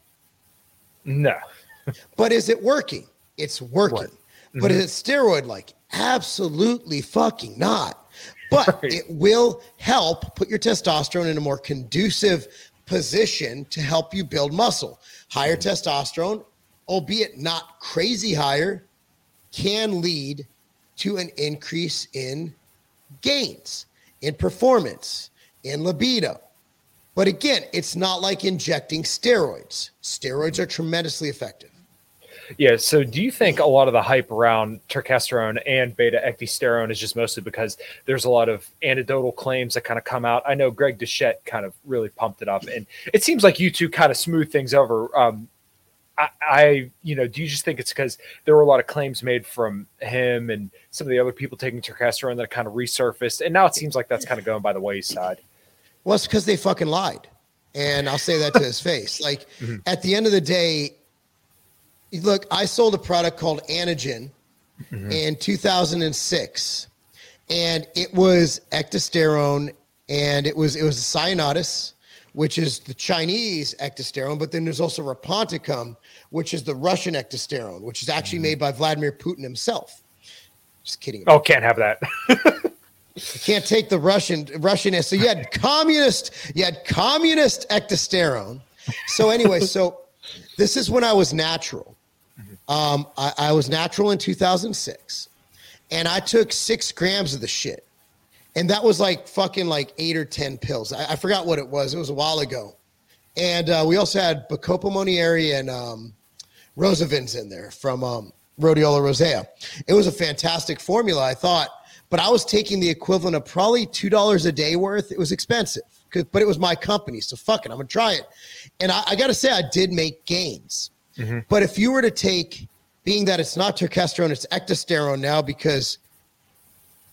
[SPEAKER 1] No.
[SPEAKER 2] but is it working? It's working. Mm-hmm. But is it steroid like? Absolutely fucking not. But right. it will help put your testosterone in a more conducive position to help you build muscle. Higher mm-hmm. testosterone, albeit not crazy higher, can lead to an increase in gains, in performance, in libido. But again, it's not like injecting steroids. Steroids are tremendously effective.
[SPEAKER 1] Yeah. So, do you think a lot of the hype around turkesterone and beta ecdysterone is just mostly because there's a lot of anecdotal claims that kind of come out? I know Greg Doucette kind of really pumped it up, and it seems like you two kind of smooth things over. Um, I, I, you know, do you just think it's because there were a lot of claims made from him and some of the other people taking turkesterone that kind of resurfaced, and now it seems like that's kind of going by the wayside?
[SPEAKER 2] Well, it's because they fucking lied, and I'll say that to his face. Like mm-hmm. at the end of the day, look, I sold a product called Anagen mm-hmm. in 2006, and it was ecdysterone, and it was it was a cyanotis, which is the Chinese ecdysterone, but then there's also Rhaponticum, which is the Russian ecdysterone, which is actually mm-hmm. made by Vladimir Putin himself. Just kidding.
[SPEAKER 1] Oh, can't have that.
[SPEAKER 2] you can't take the Russian Russian. So you had communist, you had communist ecdysterone. So anyway, so this is when I was natural. Um, I, I was natural in 2006, and I took six grams of the shit, and that was like fucking like eight or ten pills. I, I forgot what it was. It was a while ago, and uh, we also had Bacopa monnieri and um, Rosavins in there from um, Rhodiola rosea. It was a fantastic formula, I thought, but I was taking the equivalent of probably two dollars a day worth. It was expensive, but it was my company, so fuck it, I'm gonna try it. And I, I got to say, I did make gains. Mm-hmm. But if you were to take, being that it's not turkesterone, it's ecdysterone now because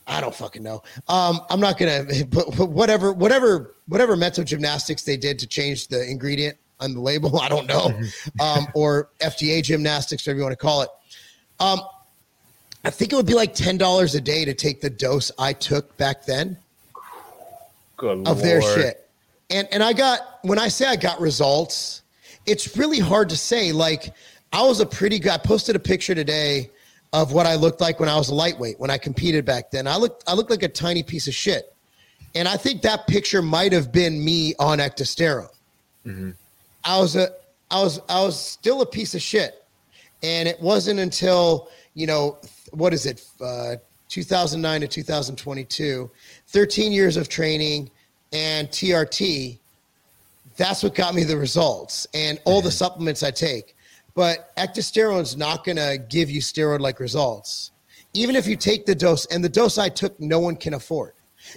[SPEAKER 2] I don't fucking know. Um, I'm not gonna, but, but whatever, whatever, whatever mental gymnastics they did to change the ingredient on the label, I don't know, mm-hmm. um, or FDA gymnastics, whatever you want to call it. Um, I think it would be like ten dollars a day to take the dose I took back then.
[SPEAKER 1] Good
[SPEAKER 2] of Lord. their shit, and and I got when I say I got results, it's really hard to say. Like, I was a pretty good. I posted a picture today of what I looked like when I was a lightweight when I competed back then. I looked I looked like a tiny piece of shit, and I think that picture might have been me on ecdysterone. Mm-hmm. I was a I was I was still a piece of shit, and it wasn't until you know what is it uh, 2009 to 2022, 13 years of training and TRT that's what got me the results and all the supplements I take. But ecdysterone's not going to give you steroid like results. Even if you take the dose, and the dose I took, no one can afford.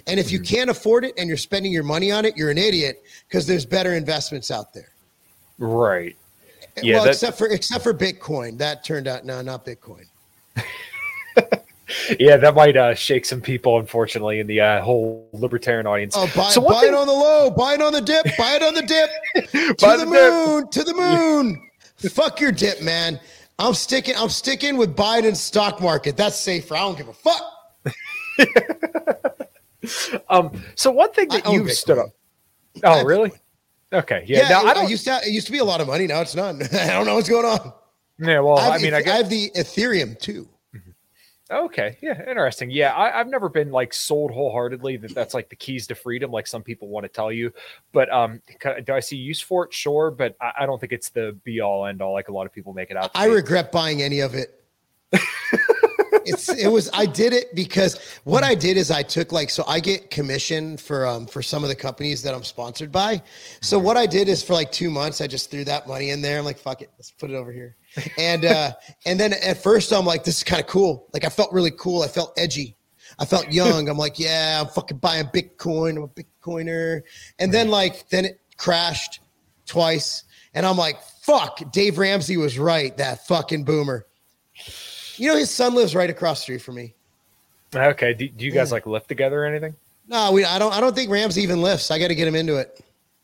[SPEAKER 2] And if you mm-hmm. can't afford it and you're spending your money on it, you're an idiot because there's better investments out there.
[SPEAKER 1] Right.
[SPEAKER 2] Yeah. Well, except for except for Bitcoin, that turned out no, not Bitcoin.
[SPEAKER 1] yeah, that might uh, shake some people, unfortunately, in the uh, whole libertarian audience.
[SPEAKER 2] Oh, buy, so buy thing- it on the low, buy it on the dip, buy it on the dip, to the, the moon, dip. to the moon. Fuck your dip, man. I'm sticking. I'm sticking with Biden's stock market. That's safer. I don't give a fuck.
[SPEAKER 1] um. So one thing that you stood up. Oh, really? Okay. Yeah.
[SPEAKER 2] yeah now, I don't. Used to, it used to be a lot of money. Now it's none. I don't know what's going on.
[SPEAKER 1] Yeah. Well,
[SPEAKER 2] I,
[SPEAKER 1] I mean,
[SPEAKER 2] I, I have the Ethereum too.
[SPEAKER 1] Okay, yeah, interesting. Yeah, I, have never been like sold wholeheartedly that that's like the keys to freedom, like some people want to tell you. But um, do I see use for it? Sure, but I, I don't think it's the be all end all like a lot of people make it out.
[SPEAKER 2] I be. regret buying any of it. it's it was I did it because what I did is I took like so I get commission for um for some of the companies that I'm sponsored by. So what I did is for like two months I just threw that money in there. I'm like fuck it, let's put it over here. And uh and then at first I'm like this is kind of cool. Like I felt really cool. I felt edgy. I felt young. I'm like yeah, I'm fucking buying Bitcoin. I'm a Bitcoiner. And then like then it crashed twice. And I'm like, fuck, Dave Ramsey was right. That fucking boomer. You know, his son lives right across the street from me.
[SPEAKER 1] Okay. Do, do you guys yeah. like lift together or anything?
[SPEAKER 2] No, we. I don't. I don't think Rams even lifts. I got to get him into it.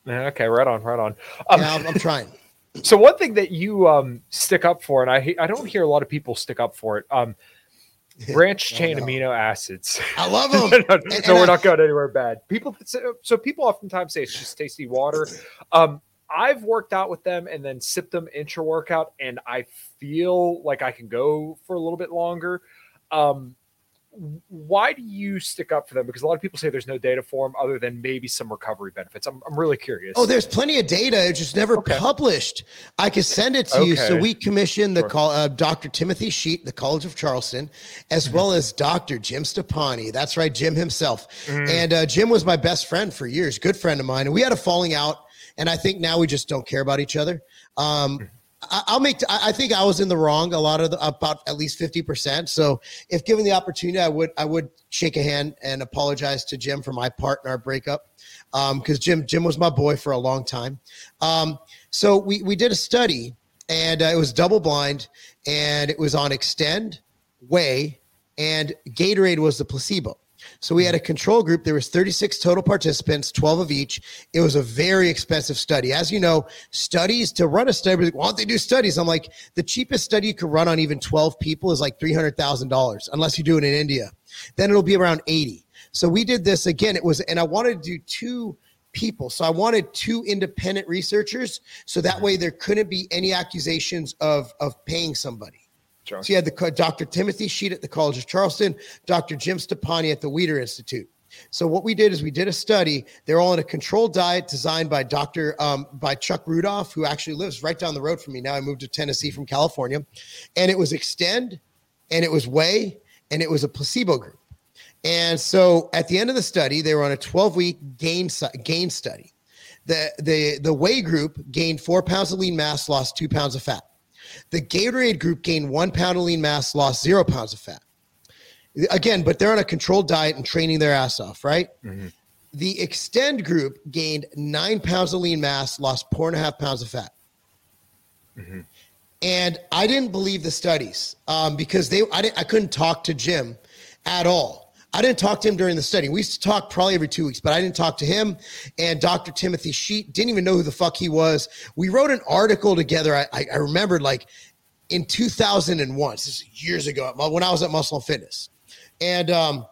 [SPEAKER 1] Okay, right on, right on.
[SPEAKER 2] Um, yeah, I'm, I'm trying.
[SPEAKER 1] So one thing that you um, stick up for, and I I don't hear a lot of people stick up for it. Um, branch chain amino acids.
[SPEAKER 2] I love them.
[SPEAKER 1] no, no, and, no we're not going anywhere bad. People, so people oftentimes say it's just tasty water. Um, I've worked out with them and then sipped them intra workout, and I feel like I can go for a little bit longer. Um, why do you stick up for them? Because a lot of people say there's no data for them other than maybe some recovery benefits. I'm, I'm really curious.
[SPEAKER 2] Oh, there's plenty of data. It's just never okay. published. I can send it to okay. you. So we commissioned the sure. call, uh, Dr. Timothy Scheett, the College of Charleston, as mm-hmm. well as Dr. Jim Stoppani. That's right, Jim himself. Mm-hmm. And uh, Jim was my best friend for years, good friend of mine. And we had a falling out and I think now we just don't care about each other. Um, I, will make. I think I was in the wrong a lot of the, about at least fifty percent. So if given the opportunity, I would I would shake a hand and apologize to Jim for my part in our breakup because um, Jim Jim was my boy for a long time. Um, so we we did a study and uh, it was double blind and it was on extend, whey, and Gatorade was the placebo. So we had mm-hmm. a control group. There was 36 total participants, 12 of each. It was a very expensive study. As you know, studies to run a study, like, why don't they do studies? I'm like, the cheapest study you could run on even 12 people is like $300,000, unless you do it in India. Then it'll be around 80. So we did this again. It was, and I wanted to do two people. So I wanted two independent researchers. So that way there couldn't be any accusations of, of paying somebody. So you had the Dr. Timothy Scheett at the College of Charleston, Dr. Jim Stoppani at the Weider Institute. So what we did is we did a study. They're all in a controlled diet designed by Dr. Um, by Chuck Rudolph, who actually lives right down the road from me. Now I moved to Tennessee from California, and it was extend, and it was whey, and it was a placebo group. And so at the end of the study, they were on a 12 week gain gain study. The the the whey group gained four pounds of lean mass, lost two pounds of fat. The Gatorade group gained one pound of lean mass, lost zero pounds of fat. Again, but they're on a controlled diet and training their ass off, right? Mm-hmm. The Extend group gained nine pounds of lean mass, lost four and a half pounds of fat. Mm-hmm. And I didn't believe the studies um, because they I, didn't, I couldn't talk to Jim at all I didn't talk to him during the study. We used to talk probably every two weeks, but I didn't talk to him. And Dr. Timothy Scheett didn't even know who the fuck he was. We wrote an article together. I, I, I remembered like in 2001, this is years ago, when I was at Muscle and Fitness. And um,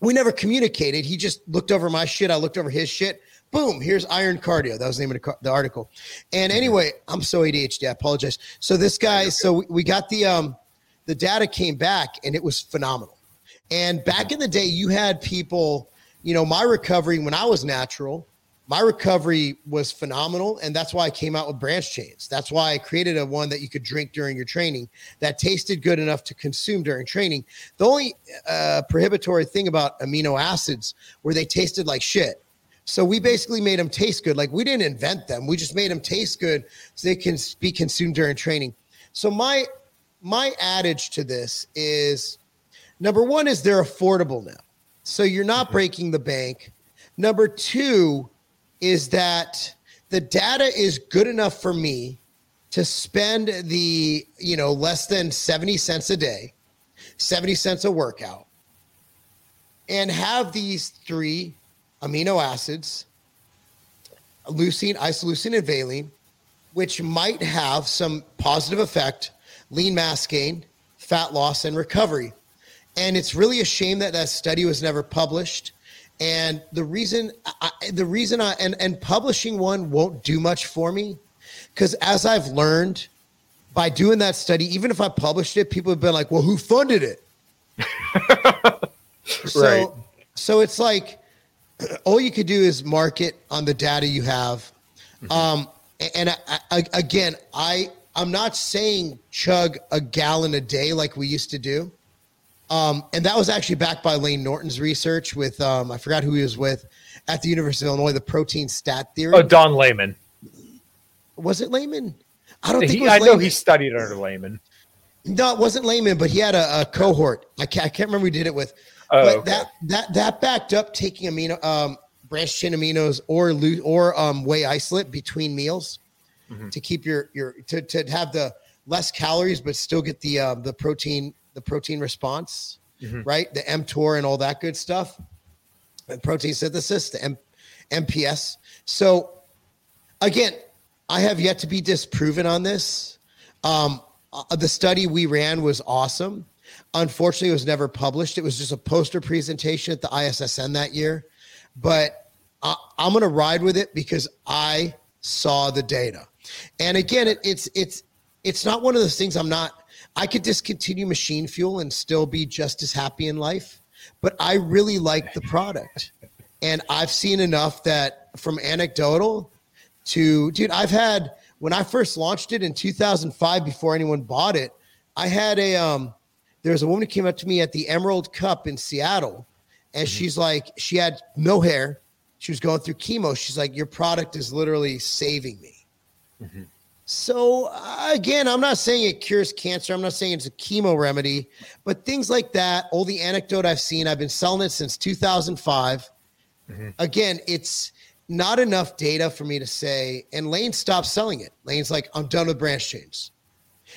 [SPEAKER 2] we never communicated. He just looked over my shit. I looked over his shit. Boom, here's Iron Cardio. That was the name of the, the article. And anyway, I'm so ADHD. I apologize. So this guy, so we, we got the um the data came back and it was phenomenal and back in the day, you had people, you know, my recovery when I was natural, my recovery was phenomenal. And that's why I came out with branch chains. That's why I created a one that you could drink during your training that tasted good enough to consume during training. The only uh, prohibitory thing about amino acids were they tasted like shit. So we basically made them taste good. Like we didn't invent them. We just made them taste good so they can be consumed during training. So my my adage to this is Number one is they're affordable now. So you're not breaking the bank. Number two is that the data is good enough for me to spend the, you know, less than 70 cents a day, 70 cents a workout, and have these three amino acids, leucine, isoleucine, and valine, which might have some positive effect, lean mass gain, fat loss, and recovery. And it's really a shame that that study was never published. And the reason, I, the reason I, and, and publishing one won't do much for me because as I've learned by doing that study, even if I published it, people have been like, well, who funded it? so,
[SPEAKER 1] Right.
[SPEAKER 2] so it's like all you could do is market on the data you have. Um, and I, I, again, I I'm not saying chug a gallon a day like we used to do. Um, and that was actually backed by Layne Norton's research with um, I forgot who he was with at the University of Illinois, the protein stat theory.
[SPEAKER 1] Oh, Don Layman.
[SPEAKER 2] was it Layman? I don't think
[SPEAKER 1] He,
[SPEAKER 2] it was
[SPEAKER 1] I know he studied under Layman.
[SPEAKER 2] No, it wasn't Layman, but he had a, a cohort. I can't, I can't remember who did it with.
[SPEAKER 1] Oh,
[SPEAKER 2] but
[SPEAKER 1] okay.
[SPEAKER 2] that that that backed up taking amino um, branched chain aminos or lo- or um, whey isolate between meals
[SPEAKER 1] Mm-hmm.
[SPEAKER 2] to keep your your to, to have the less calories but still get the um, the protein the protein response
[SPEAKER 1] Mm-hmm.
[SPEAKER 2] right the mTOR and all that good stuff and protein synthesis the M- MPS so again I have yet to be disproven on this um, uh, the study we ran was awesome. Unfortunately, it was never published. It was just a poster presentation at the ISSN that year. But I, I'm going to ride with it because I saw the data. And again, it, it's it's it's not one of those things. I'm not. I could discontinue machine fuel and still be just as happy in life. But I really like the product, and I've seen enough that from anecdotal to dude i've had when i first launched it in 2005 before anyone bought it i had a um there was a woman who came up to me at the emerald cup in seattle and she's like she had no hair. She was going through chemo. She's like your product is literally saving me so uh, again i'm not saying it cures cancer i'm not saying it's a chemo remedy but things like that all the anecdote i've seen i've been selling it since 2005 again, it's not enough data for me to say. And Layne stopped selling it. Layne's like, I'm done with branch chains.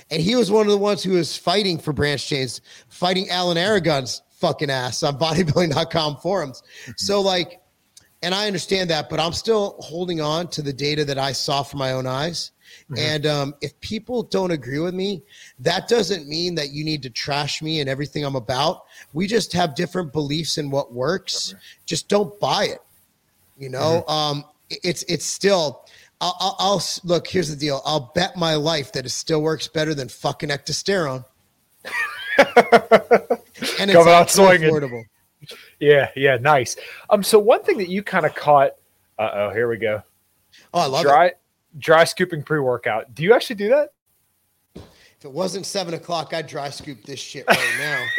[SPEAKER 2] And he was one of the ones who was fighting for branch chains, fighting Alan Aragon's fucking ass on bodybuilding.com forums. So, like, and I understand that, but I'm still holding on to the data that I saw from my own eyes. And um, if people don't agree with me, that doesn't mean that you need to trash me and everything I'm about. We just have different beliefs in what works. Just don't buy it. You know, um, it's it's still. I'll, I'll, I'll look. Here's the deal. I'll bet my life that it still works better than fucking ecdysterone. and it's
[SPEAKER 1] Coming out
[SPEAKER 2] affordable.
[SPEAKER 1] Yeah, yeah, nice. Um, so one thing that you kind of caught. Uh oh, here we go.
[SPEAKER 2] Oh, I love it.
[SPEAKER 1] Dry, scooping pre workout. Do you actually do that?
[SPEAKER 2] If it wasn't seven o'clock, I'd dry scoop this shit right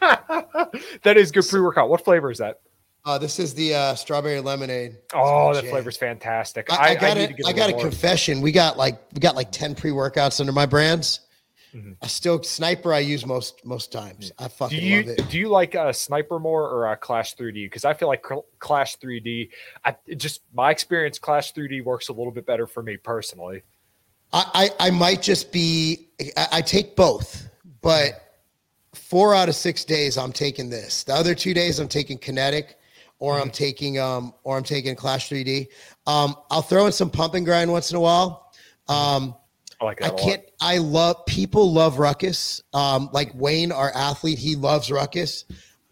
[SPEAKER 2] now.
[SPEAKER 1] that is good pre workout. What flavor is that?
[SPEAKER 2] Uh, this is the uh, strawberry lemonade.
[SPEAKER 1] Oh, that flavor's fantastic.
[SPEAKER 2] I, I got
[SPEAKER 1] need
[SPEAKER 2] it.
[SPEAKER 1] to get
[SPEAKER 2] I
[SPEAKER 1] a
[SPEAKER 2] got a confession. We got like we got like ten pre workouts under my brands.
[SPEAKER 1] Mhm.
[SPEAKER 2] I still sniper. I use most most times. I
[SPEAKER 1] Do
[SPEAKER 2] fucking
[SPEAKER 1] you
[SPEAKER 2] love it.
[SPEAKER 1] do you like uh, Sniper more or uh, Clash 3D? Because I feel like Cl- Clash 3D, I just my experience, Clash 3D works a little bit better for me personally.
[SPEAKER 2] I, I I might just be. I, I take both, but four out of six days I'm taking this. The other two days I'm taking kinetic, or
[SPEAKER 1] Mm-hmm.
[SPEAKER 2] I'm taking um or I'm taking Clash 3D. Um, I'll throw in some pump and grind once in a while. Um,
[SPEAKER 1] I like that.
[SPEAKER 2] I can't. I love people love ruckus. Um, like Wayne, our athlete, he loves ruckus.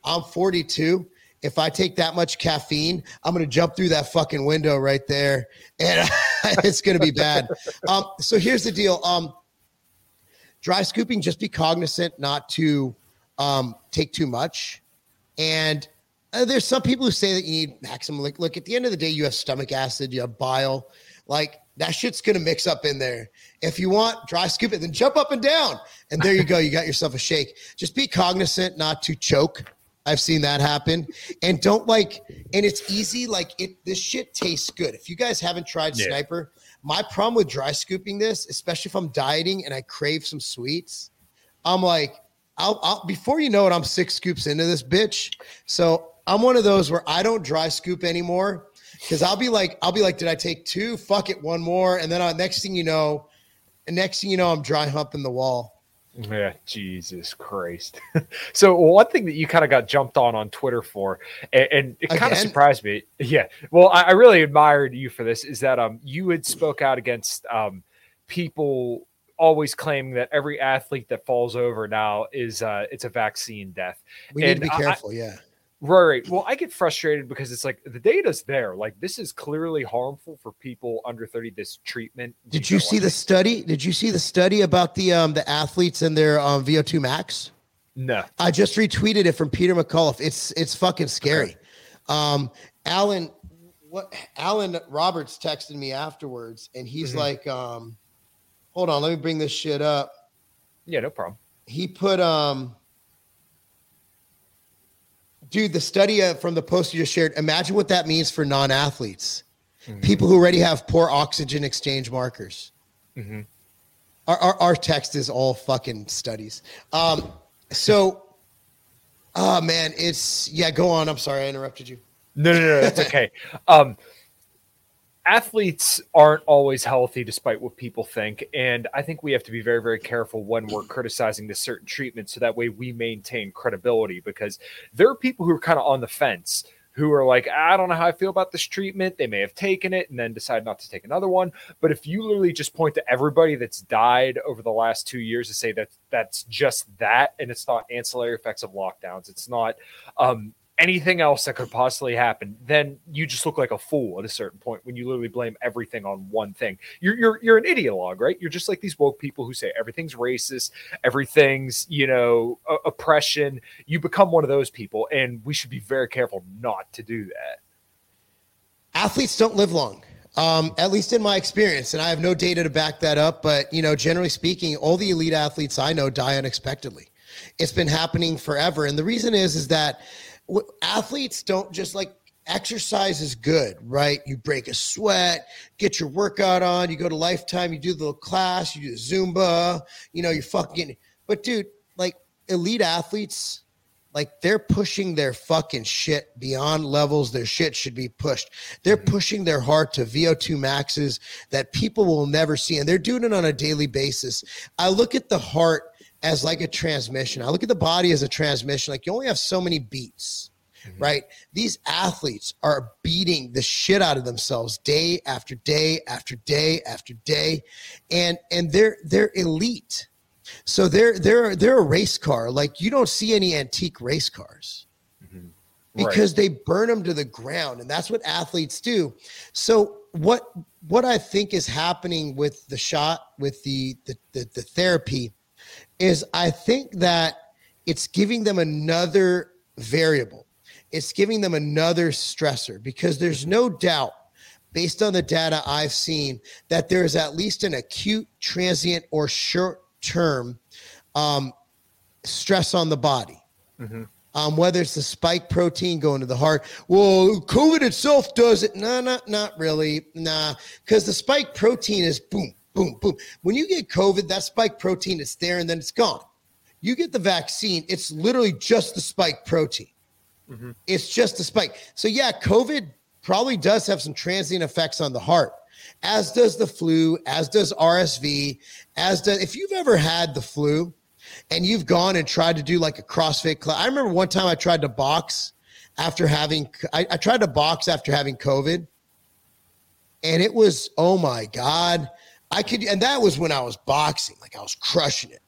[SPEAKER 2] I'm 42. If I take that much caffeine, I'm gonna jump through that fucking window right there, and it's gonna be bad. Um, so here's the deal. Um, dry scooping, just be cognizant not to um, take too much. And uh, there's some people who say that you need maximum. Like, look, at the end of the day, you have stomach acid, you have bile. Like that shit's gonna mix up in there. If you want dry scoop it, then jump up and down, and there you go. You got yourself a shake. Just be cognizant not to choke. I've seen that happen, and don't like. And it's easy. Like it. This shit tastes good. If you guys haven't tried
[SPEAKER 1] Yeah.
[SPEAKER 2] Sniper, my problem with dry scooping this, especially if I'm dieting and I crave some sweets, I'm like, I'll, I'll before you know it, I'm six scoops into this bitch. So I'm one of those where I don't dry scoop anymore because I'll be like, I'll be like, did I take two? Fuck it, one more, and then uh, next thing you know, and next thing you know, I'm dry humping the wall.
[SPEAKER 1] Yeah, Jesus Christ. so one thing that you kind of got jumped on on Twitter for, and, and it kind of surprised me. Yeah, well, I, I really admired you for this. Is that um you had spoke out against um people always claiming that every athlete that falls over now is uh it's a vaccine death.
[SPEAKER 2] We need to be
[SPEAKER 1] I- I-
[SPEAKER 2] careful. yeah.
[SPEAKER 1] Right, right. Well, I get frustrated because it's like the data's there. Like this is clearly harmful for people under 30. This treatment.
[SPEAKER 2] Did you see the study? Did you see the study about the um the athletes and their um VO2 max?
[SPEAKER 1] No.
[SPEAKER 2] I just retweeted it from Peter McCullough. It's it's fucking scary. Um, Alan, what Alan Roberts texted me afterwards, and he's
[SPEAKER 1] Mhm.
[SPEAKER 2] like, um, hold on, let me bring this shit up.
[SPEAKER 1] Yeah, no problem.
[SPEAKER 2] He put um dude, the study uh, from the post you just shared, imagine what that means for non-athletes. People who already have poor oxygen exchange markers.
[SPEAKER 1] Mhm.
[SPEAKER 2] Our, our, our text is all fucking studies. Um, so, oh man, it's yeah. Go on. I'm sorry, I interrupted you.
[SPEAKER 1] No, no, no, that's okay. um, athletes aren't always healthy, despite what people think, and I think we have to be very, very careful when we're criticizing this certain treatment, so that way we maintain credibility. Because there are people who are kind of on the fence, who are like, I don't know how I feel about this treatment. They may have taken it and then decide not to take another one. But if you literally just point to everybody that's died over the last two years to say that that's just that, and it's not ancillary effects of lockdowns, it's not um, anything else that could possibly happen, then you just look like a fool at a certain point when you literally blame everything on one thing. You're you're you're an ideologue, right? You're just like these woke people who say everything's racist, everything's you know oppression. You become one of those people, and we should be very careful not to do that.
[SPEAKER 2] athletes don't live long um, at least in my experience and i have no data to back that up but you know generally speaking all the elite athletes i know die unexpectedly it's been happening forever and the reason is is that athletes don't just like exercise is good right you break a sweat get your workout on you go to lifetime you do the little class you do zumba you know you're fucking getting but dude like elite athletes like they're pushing their fucking shit beyond levels their shit should be pushed. They're mm-hmm. pushing their heart to VO2 maxes that people will never see. And they're doing it on a daily basis. I look at the heart as like a transmission. I look at the body as a transmission. Like you only have so many beats. Mm-hmm. Right? These athletes are beating the shit out of themselves day after day after day after day. And and they're they're elite. So they're they're they're a race car. Like you don't see any antique race cars mm-hmm. because they burn them to the ground, and that's what athletes do. So what what I think is happening with the shot with the the the, the therapy is I think that it's giving them another variable. It's giving them another stressor because there's no doubt based on the data I've seen that there is at least an acute, transient, or short term um, stress on the body. Um, whether it's the spike protein going to the heart. Well, COVID itself does it. No, not not really. Nah, because the spike protein is boom, boom, boom. When you get COVID, that spike protein is there and then it's gone. You get the vaccine, it's literally just the spike protein. Mm-hmm. It's just the spike. So yeah, COVID probably does have some transient effects on the heart, as does the flu, as does RSV, as does if you've ever had the flu and you've gone and tried to do like a CrossFit class. I remember one time I tried to box after having I, I tried to box after having COVID. And it was, oh my God. I could, and that was when I was boxing, like I was crushing it.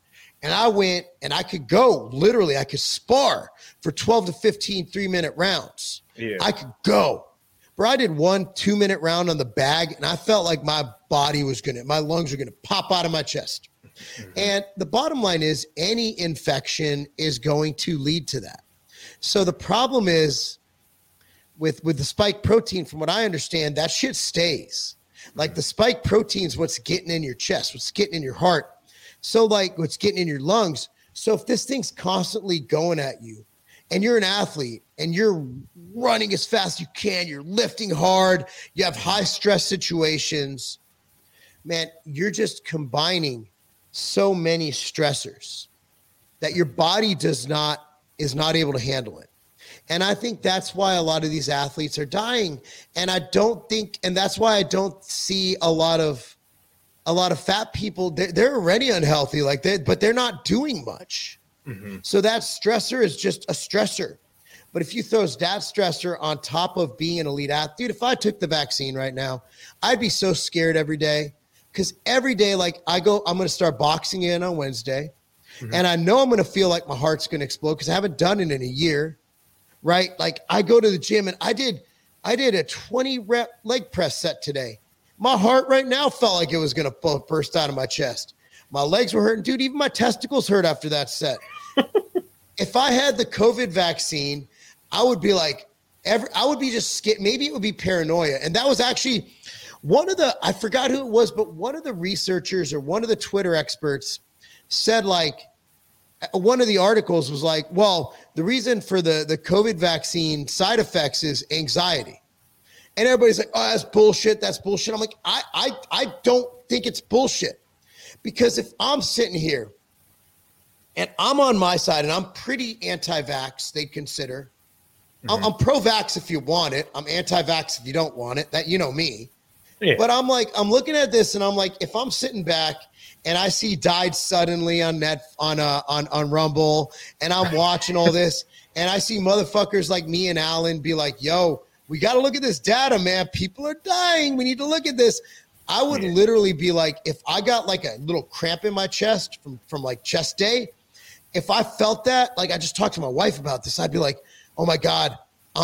[SPEAKER 2] And I went and I could go literally, I could spar for 12 to 15 three minute rounds.
[SPEAKER 1] Yeah.
[SPEAKER 2] I could go. Bro, I did one two minute round on the bag and I felt like my body was gonna, my lungs were gonna pop out of my chest. Mm-hmm. And the bottom line is any infection is going to lead to that. So the problem is with with the spike protein, from what I understand, that shit stays. Like the spike protein's what's getting in your chest, what's getting in your heart. So like what's getting in your lungs. So if this thing's constantly going at you and you're an athlete and you're running as fast as you can, you're lifting hard, you have high stress situations, man, you're just combining so many stressors that your body does not is not able to handle it. And I think that's why a lot of these athletes are dying. And I don't think, and that's why I don't see a lot of a lot of fat people. They're, they're already unhealthy, like that, but they're not doing much. Mm-hmm. So that stressor is just a stressor. But if you throw that stressor on top of being an elite athlete, if I took the vaccine right now, I'd be so scared every day. Because every day, like I go, I'm going to start boxing in on Wednesday. Mm-hmm. And I know I'm going to feel like my heart's going to explode because I haven't done it in a year. Right. Like I go to the gym and I did, I did a 20 rep leg press set today. My heart right now felt like it was going to burst out of my chest. My legs were hurting. Dude, even my testicles hurt after that set. if I had the COVID vaccine, I would be like, every, I would be just scared. Maybe it would be paranoia. And that was actually one of the, I forgot who it was, but one of the researchers or one of the Twitter experts said, like, one of the articles was like, well, the reason for the, the COVID vaccine side effects is anxiety. And everybody's like, oh, that's bullshit. That's bullshit. I'm like, I, I, I don't think it's bullshit. Because if I'm sitting here and I'm on my side and I'm pretty anti vax, they'd consider. Mm-hmm. I'm, I'm pro vax if you want it. I'm anti vax if you don't want it. That you know me. Yeah. But I'm like, I'm looking at this and I'm like, if I'm sitting back and I see died suddenly on net on uh on on Rumble and I'm watching all this and I see motherfuckers like me and Alan be like, yo, we got to look at this data, man. People are dying. We need to look at this. I would yeah. literally be like, if I got like a little cramp in my chest from from like chest day, if I felt that, like I just talked to my wife about this, I'd be like, oh my god,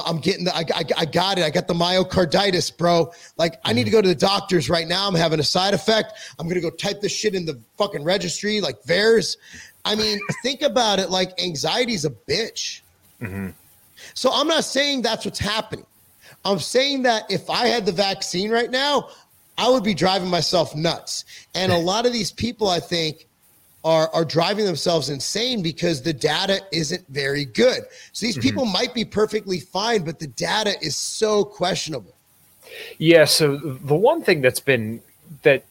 [SPEAKER 2] I'm getting the, I, I, I got it. I got the myocarditis, bro. Like, I need to go to the doctors right now. I'm having a side effect. I'm going to go type this shit in the fucking registry, like VAERS. I mean, think about it. Like, anxiety is a bitch. Mm-hmm. So I'm not saying that's what's happening. I'm saying that if I had the vaccine right now, I would be driving myself nuts. And a lot of these people, I think, are, are driving themselves insane because the data isn't very good. So these mm-hmm. people might be perfectly fine, but the data is so questionable.
[SPEAKER 1] Yeah. So the one thing that's been that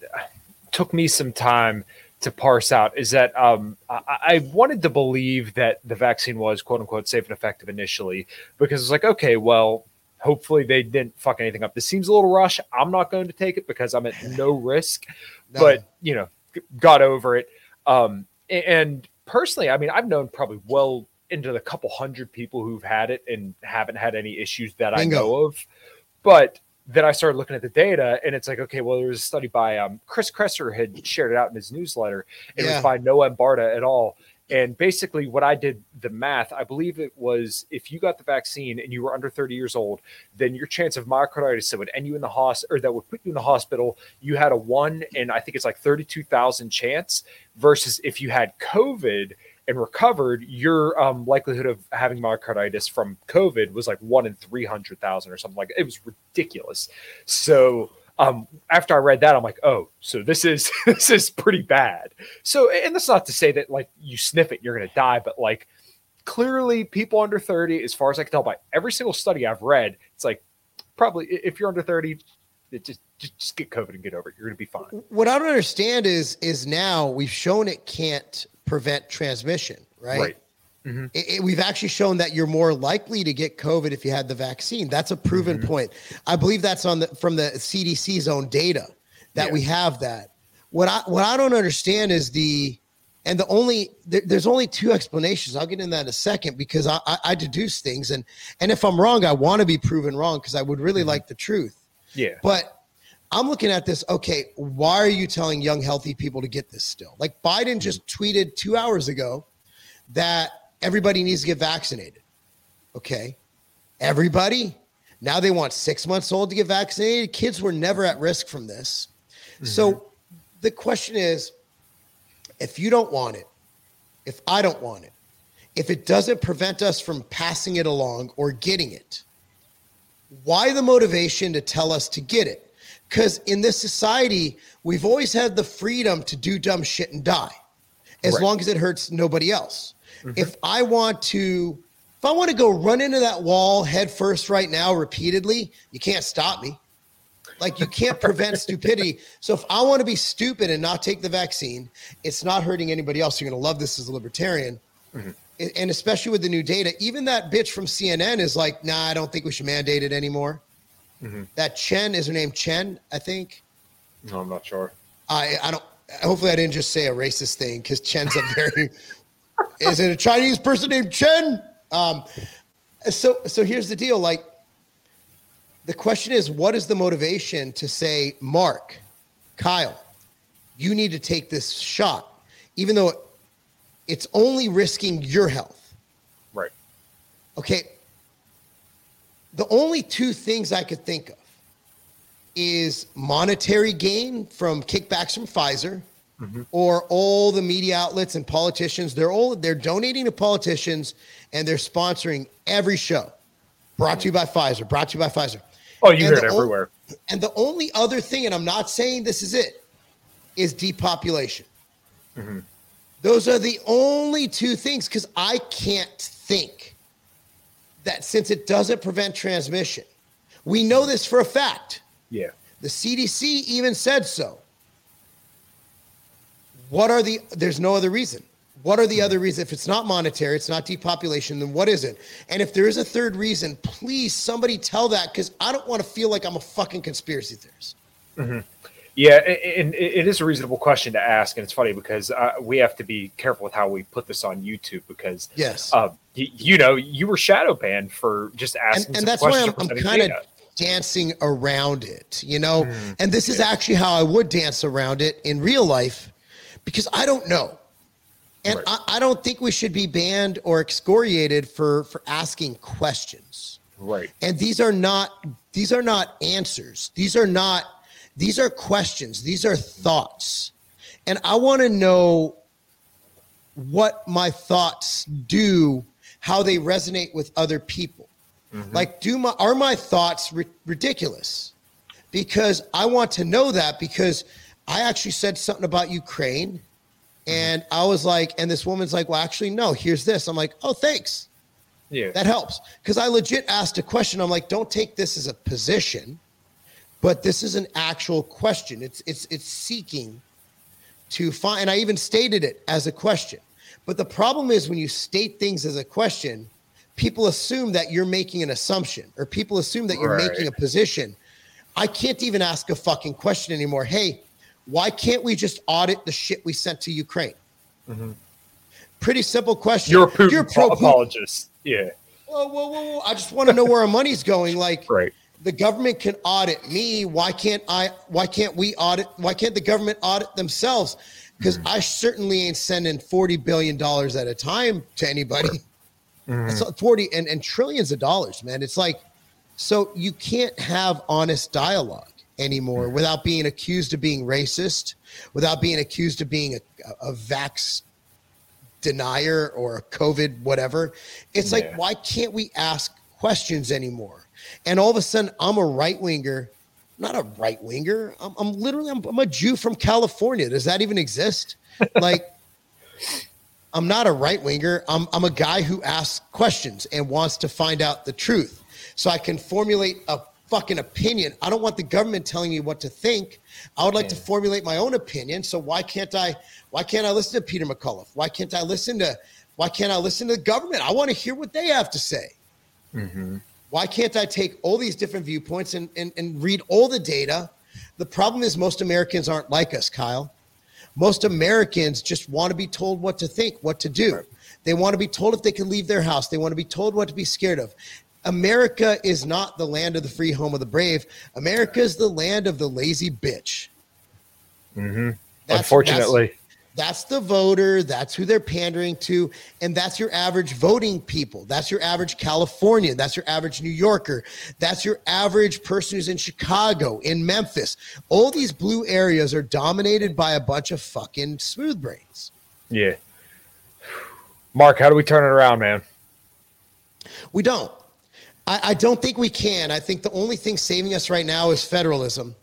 [SPEAKER 1] took me some time to parse out is that um, I, I, wanted to believe that the vaccine was quote unquote safe and effective initially because it's like, okay, well, hopefully they didn't fuck anything up. This seems a little rush. I'm not going to take it because I'm at no risk, no. but you know, got over it. Um, and personally, I mean, I've known probably well into the couple hundred people who've had it and haven't had any issues that Bingo. I know of. But then I started looking at the data, and it's like, okay, well, there was a study by um, Chris Kresser had shared it out in his newsletter. It yeah. was by Noah Barta et al. And basically, what I did the math, I believe it was if you got the vaccine and you were under 30 years old, then your chance of myocarditis that would end you in the hospital or that would put you in the hospital, you had a one and I think it's like 32,000 chance versus if you had COVID and recovered, your um, likelihood of having myocarditis from COVID was like one in 300,000 or something like it was ridiculous. So, um, after I read that, I'm like, oh, so this is this is pretty bad. So, and that's not to say that like you sniff it, you're gonna die, but like clearly, people under 30, as far as I can tell by every single study I've read, it's like probably if you're under 30, just, just just get COVID and get over it. You're gonna be fine.
[SPEAKER 2] What I don't understand is is now we've shown it can't prevent transmission, right? Right. Mm-hmm. It, it, we've actually shown that you're more likely to get COVID if you had the vaccine. That's a proven mm-hmm. point. I believe that's on the from the CDC's own data that yeah. we have that. What I what I don't understand is the and the only there, there's only two explanations. I'll get into that in a second because I, I, I deduce things and and if I'm wrong, I want to be proven wrong because I would really mm-hmm. like the truth.
[SPEAKER 1] Yeah.
[SPEAKER 2] But I'm looking at this. Okay, why are you telling young healthy people to get this still? Like Biden just tweeted two hours ago that everybody needs to get vaccinated. Okay. Everybody. Now they want six months old to get vaccinated. Kids were never at risk from this. Mm-hmm. So the question is if you don't want it, if I don't want it, if it doesn't prevent us from passing it along or getting it, why the motivation to tell us to get it? Because in this society, we've always had the freedom to do dumb shit and die as right. long as it hurts nobody else. Mm-hmm. If I want to, if I want to go run into that wall head first right now repeatedly, you can't stop me. Like you can't prevent stupidity. So if I want to be stupid and not take the vaccine, it's not hurting anybody else. You're going to love this as a libertarian. Mm-hmm. And especially with the new data, even that bitch from CNN is like, nah, I don't think we should mandate it anymore. Mm-hmm. That Chen is her name, Chen, I think.
[SPEAKER 1] No, I'm not sure.
[SPEAKER 2] I I don't. Hopefully, I didn't just say a racist thing because Chen's a very is it a Chinese person named Chen? Um, so so here's the deal. Like the question is, what is the motivation to say, Marc, Kyle, you need to take this shot, even though it's only risking your health.
[SPEAKER 1] Right.
[SPEAKER 2] Okay. The only two things I could think of is monetary gain from kickbacks from Pfizer mm-hmm. or all the media outlets and politicians. They're all they're donating to politicians and they're sponsoring every show. Brought to you by Pfizer. Brought to you by Pfizer.
[SPEAKER 1] Oh, you and hear it everywhere.
[SPEAKER 2] O- and the only other thing, and I'm not saying this is it, is depopulation. Mm-hmm. Those are the only two things because I can't think that since it doesn't prevent transmission, we know this for a fact.
[SPEAKER 1] Yeah.
[SPEAKER 2] The CDC even said so. What are the, there's no other reason. What are the other reasons? If it's not monetary, it's not depopulation, then what is it? And if there is a third reason, please somebody tell that because I don't want to feel like I'm a fucking conspiracy theorist.
[SPEAKER 1] Mm-hmm. Yeah, and it is a reasonable question to ask, and it's funny because uh, we have to be careful with how we put this on YouTube because
[SPEAKER 2] yes,
[SPEAKER 1] uh, you, you, know, you were shadow banned for just asking,
[SPEAKER 2] and, and that's why I'm, I'm kind of dancing around it, you know. Mm, and this yeah. is actually how I would dance around it in real life because I don't know. And right. I, I, don't think we should be banned or excoriated for for asking questions.
[SPEAKER 1] Right.
[SPEAKER 2] And these are not these are not answers. These are not these are questions. These are thoughts. And I want to know what my thoughts do, how they resonate with other people. Mm-hmm. Like do my are my thoughts ri- ridiculous? Because I want to know that because I actually said something about Ukraine and I was like, and this woman's like, well, actually, no, here's this. I'm like, oh, thanks.
[SPEAKER 1] Yeah.
[SPEAKER 2] That helps. Because I legit asked a question. I'm like, don't take this as a position, but this is an actual question. It's it's it's seeking to find, and I even stated it as a question. But the problem is when you state things as a question, people assume that you're making an assumption or people assume that you're right. making a position. I can't even ask a fucking question anymore. Hey, why can't we just audit the shit we sent to Ukraine? Mm-hmm. Pretty simple question.
[SPEAKER 1] You're a Putin You're pro apologist. Yeah.
[SPEAKER 2] Whoa, whoa, whoa, whoa. I just want to know where our money's going. Like,
[SPEAKER 1] right.
[SPEAKER 2] the government can audit me. Why can't I? Why can't we audit? Why can't the government audit themselves? Because mm-hmm. I certainly ain't sending forty billion dollars at a time to anybody. Mm-hmm. It's forty and, and trillions of dollars, man. It's like, so you can't have honest dialogue anymore without being accused of being racist, without being accused of being a, a vax denier or a COVID whatever. It's yeah. like, why can't we ask questions anymore? And all of a sudden, I'm a right winger, not a right winger. I'm, I'm literally, I'm, I'm a Jew from California. Does that even exist? Like, I'm not a right winger. I'm, I'm a guy who asks questions and wants to find out the truth. So I can formulate a fucking opinion. I don't want the government telling me what to think. I would like yeah. to formulate my own opinion. So why can't I? Why can't I listen to Peter McCullough? Why can't I listen to? Why can't I listen to the government? I want to hear what they have to say. Mm-hmm. Why can't I take all these different viewpoints and, and, and read all the data? The problem is most Americans aren't like us, Kyle. Most Americans just want to be told what to think, what to do. They want to be told if they can leave their house. They want to be told what to be scared of. America is not the land of the free, home of the brave. America is the land of the lazy bitch.
[SPEAKER 1] Mm-hmm. That's, Unfortunately,
[SPEAKER 2] that's, that's, the voter. That's who they're pandering to, and that's your average voting people. That's your average Californian. That's your average New Yorker. That's your average person who's in Chicago, in Memphis. All these blue areas are dominated by a bunch of fucking smooth brains.
[SPEAKER 1] Yeah. Marc, how do we turn it around, man?
[SPEAKER 2] We don't. I, I don't think we can. I think the only thing saving us right now is federalism.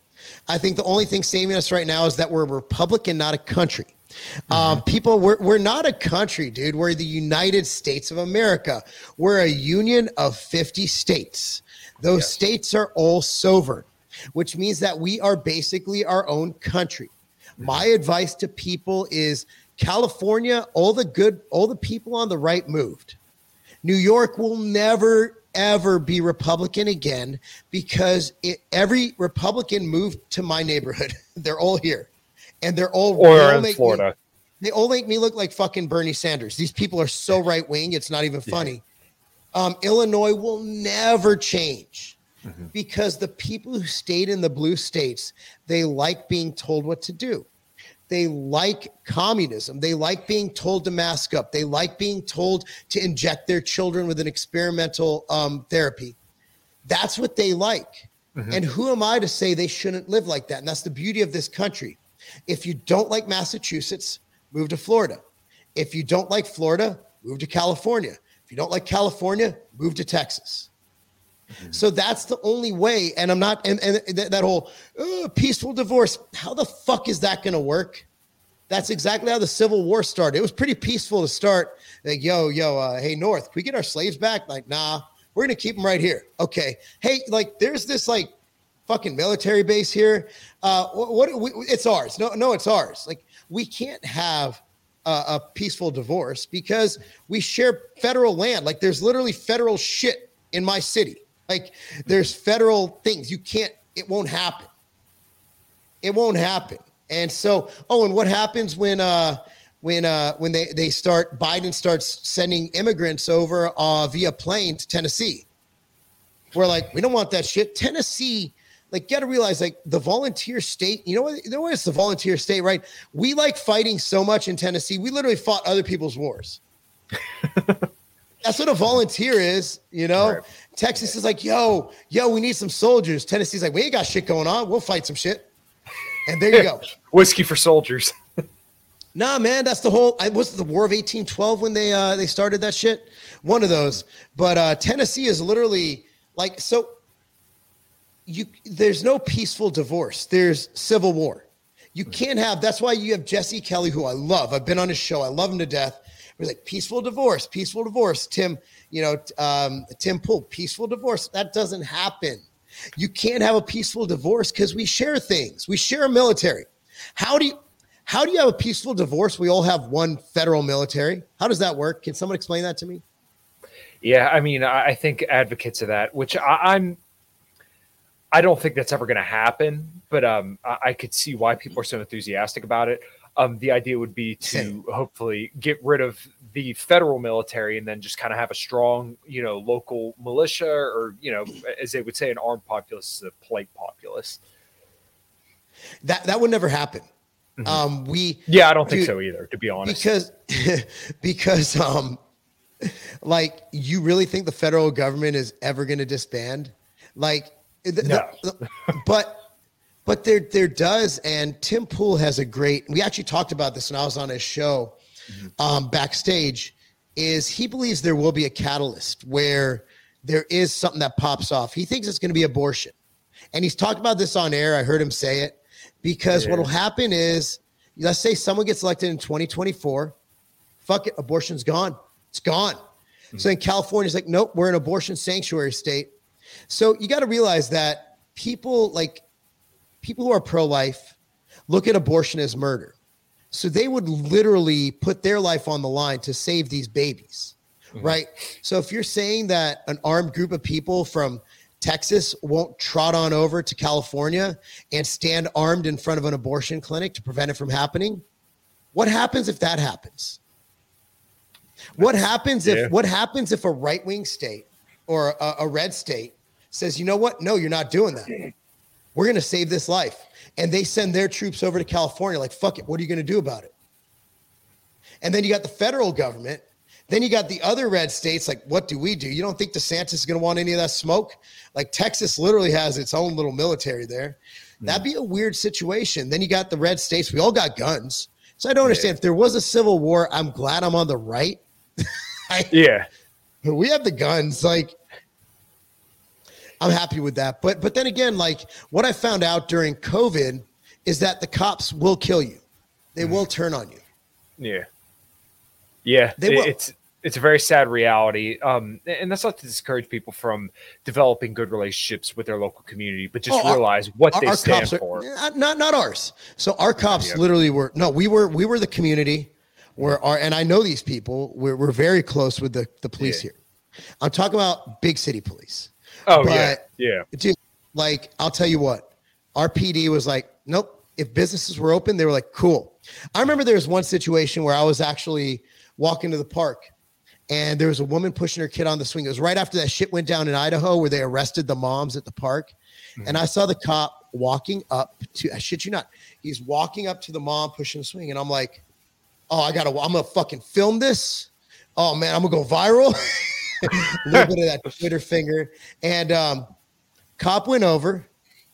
[SPEAKER 2] I think the only thing saving us right now is that we're a republic and not a country. Mm-hmm. Um, people, we're, we're not a country, dude. We're the United States of America. We're a union of 50 states. Those yes. states are all sovereign, which means that we are basically our own country. Mm-hmm. My advice to people is California, all the good, all the people on the right moved. New York will never ever be Republican again because it, every Republican moved to my neighborhood. they're all here, and they're all
[SPEAKER 1] or they all in Florida.
[SPEAKER 2] Me, they all make me look like fucking Bernie Sanders. These people are so right wing; it's not even funny. Yeah. Um, Illinois will never change. Mm-hmm. Because the people who stayed in the blue states, they like being told what to do. They like communism. They like being told to mask up. They like being told to inject their children with an experimental um, therapy. That's what they like. Mm-hmm. And who am I to say they shouldn't live like that? And that's the beauty of this country. If you don't like Massachusetts, move to Florida. If you don't like Florida, move to California. If you don't like California, move to Texas. Mm-hmm. So that's the only way. And I'm not, and, and th- that whole peaceful divorce, how the fuck is that going to work? That's exactly how the Civil War started. It was pretty peaceful to start. Like, yo, yo, uh, hey, North, can we get our slaves back? Like, nah, we're going to keep them right here. Okay. Hey, like, there's this like fucking military base here. Uh, what, what we, it's ours. No, no, it's ours. Like, we can't have a peaceful divorce because we share federal land. Like, there's literally federal shit in my city. Like there's federal things you can't, it won't happen. It won't happen. And so, oh, and what happens when uh when uh when they they start Biden starts sending immigrants over uh via plane to Tennessee? We're like, we don't want that shit. Tennessee, like, gotta realize, like, the volunteer state, you know what? You know what? It's the volunteer state, right? We like fighting so much in Tennessee. We literally fought other people's wars. That's what a volunteer is, you know. Right. Texas is like, yo, yo, we need some soldiers. Tennessee's like, we ain't got shit going on. We'll fight some shit. And there you go.
[SPEAKER 1] Whiskey for soldiers.
[SPEAKER 2] nah, man, that's the whole. I was the War of eighteen twelve when they uh they started that shit. One of those. But uh Tennessee is literally like so. You there's no peaceful divorce. There's civil war. You can't have. That's why you have Jesse Kelly, who I love. I've been on his show. I love him to death was like peaceful divorce, peaceful divorce. Tim, you know, um, Tim Pool, peaceful divorce. That doesn't happen. You can't have a peaceful divorce because we share things. We share a military. How do you how do you have a peaceful divorce? We all have one federal military. How does that work? Can someone explain that to me?
[SPEAKER 1] Yeah, I mean, I think advocates of that, which I, am I don't think that's ever going to happen, but um, I, I could see why people are so enthusiastic about it. Um, the idea would be to hopefully get rid of the federal military and then just kind of have a strong, you know, local militia or, you know, as they would say, an armed populace, a polite populace.
[SPEAKER 2] That that would never happen. Mm-hmm. Um, we
[SPEAKER 1] yeah, I don't dude, think so either, to be honest.
[SPEAKER 2] Because because um, like you really think the federal government is ever going to disband? Like, no. the, but but there there does, and Tim Pool has a great. We actually talked about this when I was on his show mm-hmm. um, backstage. Is he believes there will be a catalyst where there is something that pops off. He thinks it's going to be abortion, and he's talked about this on air. I heard him say it because yeah. what will happen is, let's say someone gets elected in 2024. Fuck it, abortion's gone. It's gone. Mm-hmm. So in California, it's like, nope, we're an abortion sanctuary state. So you got to realize that people like people who are pro life look at abortion as murder. So they would literally put their life on the line to save these babies, mm-hmm. right? So if you're saying that an armed group of people from Texas won't trot on over to California and stand armed in front of an abortion clinic to prevent it from happening, what happens if that happens? What happens if yeah. what happens if a right wing state or a, a red state says, you know what? No, you're not doing that. We're going to save this life. And they send their troops over to California, like, fuck it. What are you going to do about it? And then you got the federal government. Then you got the other red states. Like, what do we do? You don't think DeSantis is going to want any of that smoke? Like, Texas literally has its own little military there. Mm. That'd be a weird situation. Then you got the red states. We all got guns. So I don't understand. Yeah. If there was a civil war, I'm glad I'm on the right.
[SPEAKER 1] I, yeah.
[SPEAKER 2] We have the guns. Like, I'm happy with that. But but then again, like what I found out during COVID is that the cops will kill you. They mm. will turn on you.
[SPEAKER 1] Yeah. Yeah. They will. It's it's a very sad reality. Um, and that's not to discourage people from developing good relationships with their local community, but just oh, realize our, what our, they our stand are, for.
[SPEAKER 2] Not not ours. So our cops yeah. literally were no, we were we were the community where our and I know these people. We're we're very close with the, the police yeah. here. I'm talking about big city police.
[SPEAKER 1] Oh but, yeah, yeah.
[SPEAKER 2] Dude, like I'll tell you what, our PD was like, nope. If businesses were open, they were like, cool. I remember there was one situation where I was actually walking to the park and there was a woman pushing her kid on the swing. It was right after that shit went down in Idaho where they arrested the moms at the park. Mm-hmm. And I saw the cop walking up to, I shit you not, he's walking up to the mom pushing the swing. And I'm like, oh, I gotta, I'm gonna fucking film this. Oh man, I'm gonna go viral. a little bit of that Twitter finger. And um, cop went over,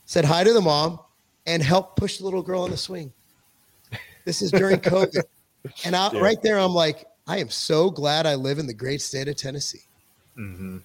[SPEAKER 2] said hi to the mom, and helped push the little girl on the swing. This is during COVID. and I,
[SPEAKER 1] Yeah.
[SPEAKER 2] right there, I'm like, I am so glad I live in the great state of Tennessee.
[SPEAKER 1] hmm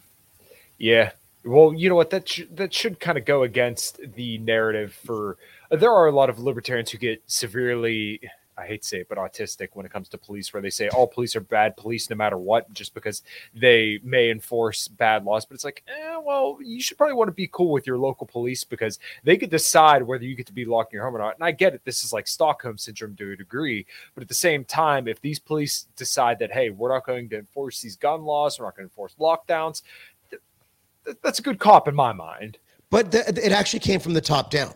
[SPEAKER 1] Yeah. Well, you know what? That sh- that should kind of go against the narrative for. There are a lot of libertarians who get severely, I hate to say it, but autistic when it comes to police, where they say all police are bad police no matter what, just because they may enforce bad laws. But it's like, eh, well, you should probably want to be cool with your local police because they could decide whether you get to be locked in your home or not. And I get it. This is like Stockholm syndrome to a degree. But at the same time, if these police decide that, hey, we're not going to enforce these gun laws, we're not going to enforce lockdowns, th- th- that's a good cop in my mind.
[SPEAKER 2] But th- it actually came from the top down.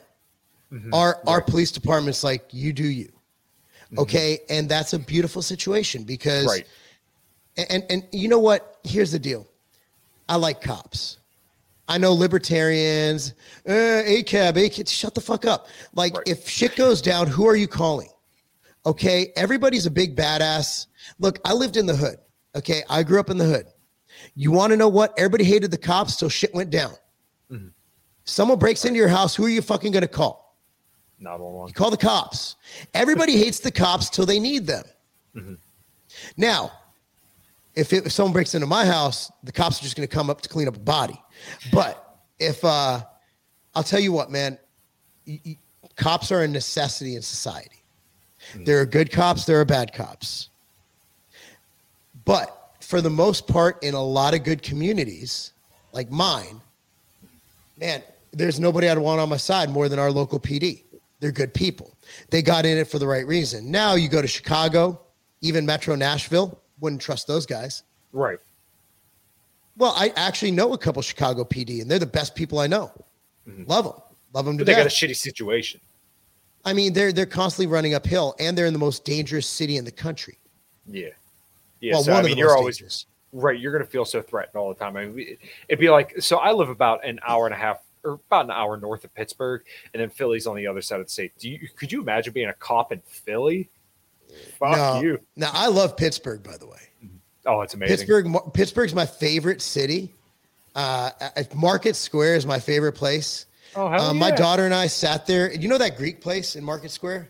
[SPEAKER 1] Mhm.
[SPEAKER 2] Our our
[SPEAKER 1] Right.
[SPEAKER 2] police department's like, you do you. Okay. And that's a beautiful situation because
[SPEAKER 1] Right.
[SPEAKER 2] and and you know what? Here's the deal. I like cops. I know libertarians, uh, ACAB, ACAB, shut the fuck up. Like,
[SPEAKER 1] Right.
[SPEAKER 2] if shit goes down, who are you calling? Okay, everybody's a big badass. Look, I lived in the hood. Okay, I grew up in the hood. You want to know what? Everybody hated the cops till shit went down.
[SPEAKER 1] Mhm.
[SPEAKER 2] Someone breaks into your house, who are you fucking gonna call?
[SPEAKER 1] Not all along.
[SPEAKER 2] You call the cops. Everybody hates the cops till they need them.
[SPEAKER 1] Mhm.
[SPEAKER 2] Now, if, it, if someone breaks into my house, the cops are just going to come up to clean up a body. But if uh, I'll tell you what, man, cops are a necessity in society. There are good cops, there are bad cops. But for the most part, in a lot of good communities like mine, man, there's nobody I'd want on my side more than our local PD. They're good people. They got in it for the right reason. Now you go to Chicago, even Metro Nashville, wouldn't trust those guys.
[SPEAKER 1] Right.
[SPEAKER 2] Well, I actually know a couple Chicago PD, and they're the best people I know. Mm-hmm. Love them, love them to
[SPEAKER 1] But they got a shitty situation.
[SPEAKER 2] I mean, they're they're constantly running uphill, and they're in the most dangerous city in the country.
[SPEAKER 1] Yeah. Yeah.
[SPEAKER 2] well,
[SPEAKER 1] so,
[SPEAKER 2] one
[SPEAKER 1] I
[SPEAKER 2] of
[SPEAKER 1] mean,
[SPEAKER 2] the
[SPEAKER 1] you're
[SPEAKER 2] most
[SPEAKER 1] always
[SPEAKER 2] dangerous.
[SPEAKER 1] right. You're going to feel so threatened all the time. I mean, it'd be like, so I live about an hour and a half or about an hour north of Pittsburgh, and then Philly's on the other side of the state. Do you, could you imagine being a cop in Philly? Fuck
[SPEAKER 2] No.
[SPEAKER 1] you.
[SPEAKER 2] Now, I love Pittsburgh, by the way.
[SPEAKER 1] Oh, it's amazing.
[SPEAKER 2] Pittsburgh, Pittsburgh's my favorite city. Uh, uh, Market Square is my favorite place.
[SPEAKER 1] Oh, hell
[SPEAKER 2] Um, My daughter and I sat there. You know that Greek place in Market Square?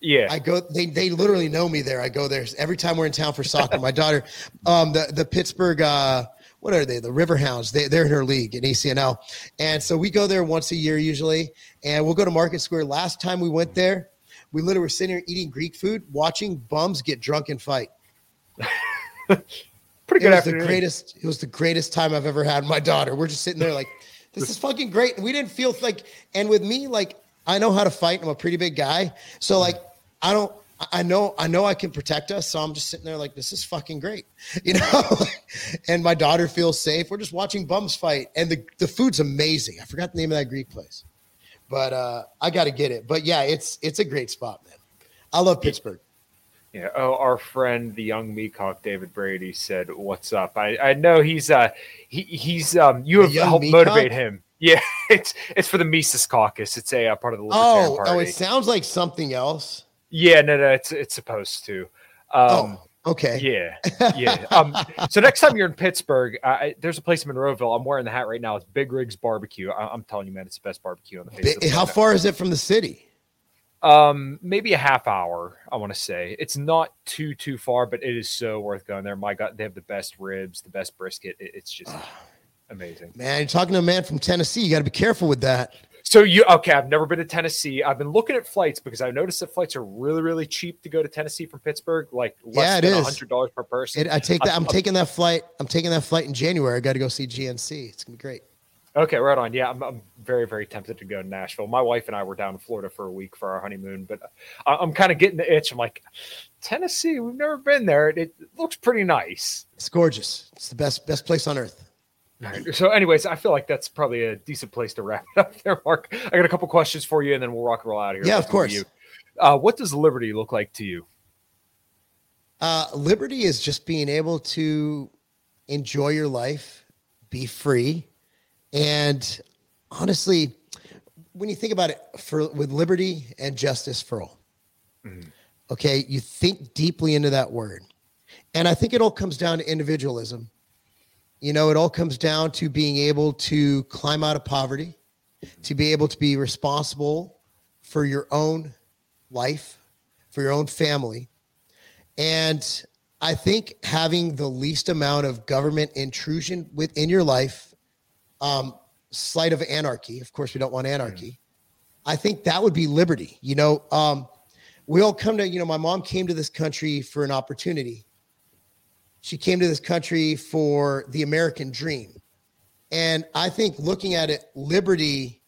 [SPEAKER 1] Yeah.
[SPEAKER 2] I go. They they literally know me there. I go there every time we're in town for soccer. My daughter, um, the the Pittsburgh, uh, what are they? The Riverhounds. They they're in her league in ECNL, and so we go there once a year usually, and we'll go to Market Square. Last time we went there, we literally were sitting there eating Greek food, watching bums get drunk and fight.
[SPEAKER 1] Pretty good It
[SPEAKER 2] was the greatest. It was the greatest time I've ever had. My daughter. We're just sitting there like, this is fucking great. We didn't feel like, and with me, like, I know how to fight. I'm a pretty big guy, so like, I don't. I know. I know I can protect us. So I'm just sitting there like, this is fucking great, you know. and my daughter feels safe. We're just watching bums fight, and the the food's amazing. I forgot the name of that Greek place, but uh, I got to get it. But yeah, it's it's a great spot, man. I love Pittsburgh.
[SPEAKER 1] Yeah. Oh, our friend, the young Meacock, David Brady, said, "What's up?" I, I know he's uh he, he's um you have helped
[SPEAKER 2] Meacock?
[SPEAKER 1] motivate him. Yeah, it's it's for the Mises Caucus. It's a uh, part of the Libertarian
[SPEAKER 2] Oh,
[SPEAKER 1] Party.
[SPEAKER 2] oh, it sounds like something else.
[SPEAKER 1] Yeah, no, no, it's it's supposed to. Um,
[SPEAKER 2] oh, okay.
[SPEAKER 1] Yeah, yeah. Um, so next time you're in Pittsburgh, I, there's a place in Monroeville. I'm wearing the hat right now. It's Big Rigs Barbecue. I, I'm telling you, man, it's the best barbecue on the face. of the
[SPEAKER 2] How
[SPEAKER 1] planet.
[SPEAKER 2] far is it from the city?
[SPEAKER 1] Um, maybe a half hour. I want to say it's not too too far, but it is so worth going there. My God, they have the best ribs, the best brisket. It, it's just amazing.
[SPEAKER 2] Man, you're talking to a man from Tennessee. You got to be careful with that.
[SPEAKER 1] So you okay? I've never been to Tennessee. I've been looking at flights because I noticed that flights are really really cheap to go to Tennessee from Pittsburgh, like less
[SPEAKER 2] Yeah, it
[SPEAKER 1] than hundred dollars per person.
[SPEAKER 2] It, I take that. I'm
[SPEAKER 1] I-
[SPEAKER 2] taking that flight. I'm taking that flight in January. I got to go see GNC. It's gonna be great.
[SPEAKER 1] Okay, right on. Yeah, I'm, I'm very, very tempted to go to Nashville. My wife and I were down in Florida for a week for our honeymoon, but I, I'm kind of getting the itch. I'm like, Tennessee, we've never been there. It looks pretty nice.
[SPEAKER 2] It's gorgeous. It's the best best place on earth.
[SPEAKER 1] Right. So, anyways, I feel like that's probably a decent place to wrap it up there, Marc. I got a couple questions for you, and then we'll rock and roll out of here.
[SPEAKER 2] Yeah,
[SPEAKER 1] Let's
[SPEAKER 2] of course.
[SPEAKER 1] you. Uh, what does liberty look like to you?
[SPEAKER 2] Uh, liberty is just being able to enjoy your life, be free, and honestly, when you think about it, for with liberty and justice for all, okay, you think deeply into that word, and I think it all comes down to individualism. You know, it all comes down to being able to climb out of poverty, to be able to be responsible for your own life, for your own family. And I think having the least amount of government intrusion within your life, um, slight of anarchy. Of course, we don't want anarchy. I think that would be liberty. You know, um, we all come to, you know, my mom came to this country for an opportunity. She came to this country for the American dream. And I think looking at it, liberty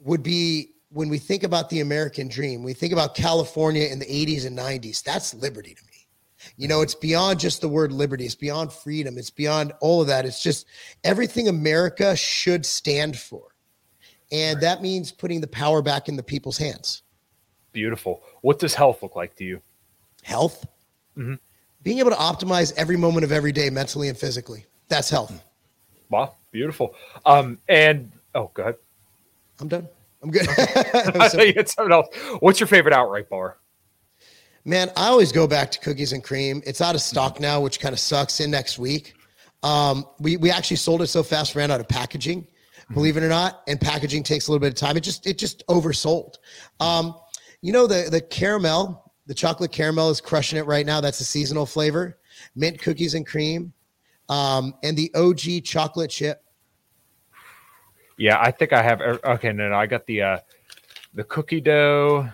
[SPEAKER 2] would be when we think about the American dream, we think about California in the 80s and 90s. That's liberty to me. You know, it's beyond just the word liberty, it's beyond freedom, it's beyond all of that. It's just everything America should stand for. And that means putting the power back in the people's hands.
[SPEAKER 1] Beautiful. What does health look like to you?
[SPEAKER 2] Health? Mm-hmm. Being able to optimize every moment of every day mentally and physically. That's health.
[SPEAKER 1] Wow, beautiful. Um, and oh, go ahead.
[SPEAKER 2] I'm done. I'm good.
[SPEAKER 1] I'm so, something else. What's your favorite outright bar?
[SPEAKER 2] Man, I always go back to cookies and cream. It's out of stock mm-hmm. now, which kind of sucks. In next week, um, we we actually sold it so fast, ran out of packaging. Mm-hmm. Believe it or not, and packaging takes a little bit of time. It just it just oversold. Um, you know the the caramel, the chocolate caramel is crushing it right now. That's a seasonal flavor. Mint cookies and cream, um, and the OG chocolate chip.
[SPEAKER 1] Yeah, I think I have. Okay, no, no, I got the uh, the cookie dough.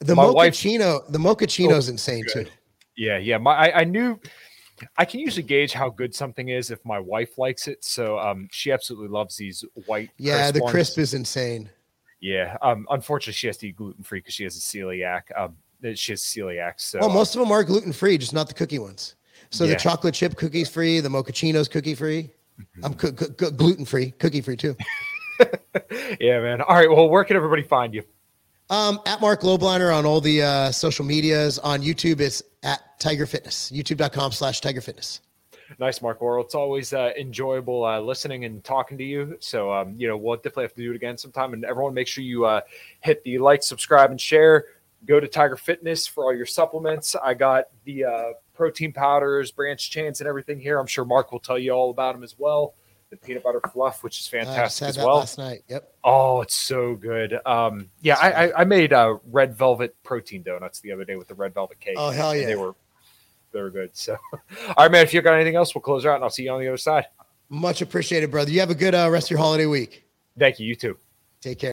[SPEAKER 2] The my mochaccino, wife, the mochaccino is oh, insane good. too.
[SPEAKER 1] Yeah, yeah. My I, I, knew I can usually gauge how good something is if my wife likes it. So um, she absolutely loves these white.
[SPEAKER 2] Yeah, the ones. crisp is insane.
[SPEAKER 1] Yeah. Um, unfortunately, she has to eat gluten free because she has a celiac. Um, she has celiac. So
[SPEAKER 2] well, most of them are gluten free, just not the cookie ones. So yeah. the chocolate chip cookies free, the mochaccino's cookie free. Mm-hmm. I'm cu- cu- gluten free, cookie free too.
[SPEAKER 1] yeah, man. All right. Well, where can everybody find you?
[SPEAKER 2] Um, at Marc Lobliner on all the uh, social medias. On YouTube, it's at Tiger Fitness. YouTube.com slash Tiger Fitness.
[SPEAKER 1] Nice, Mark Worrell. It's always uh, enjoyable uh, listening and talking to you. So, um, you know, we'll definitely have to do it again sometime. And everyone, make sure you uh, hit the like, subscribe, and share. Go to Tiger Fitness for all your supplements. I got the uh, protein powders, branch chains, and everything here. I'm sure Mark will tell you all about them as well the peanut butter fluff, which is fantastic as well.
[SPEAKER 2] Last night, yep.
[SPEAKER 1] Oh, it's so good. Um, yeah, I, I, I made uh, red velvet protein donuts the other day with the red velvet cake.
[SPEAKER 2] Oh hell yeah,
[SPEAKER 1] they were they were good. So, all right, man. If you've got anything else, we'll close out, and I'll see you on the other side.
[SPEAKER 2] Much appreciated, brother. You have a good uh, rest of your holiday week.
[SPEAKER 1] Thank you. You too.
[SPEAKER 2] Take care.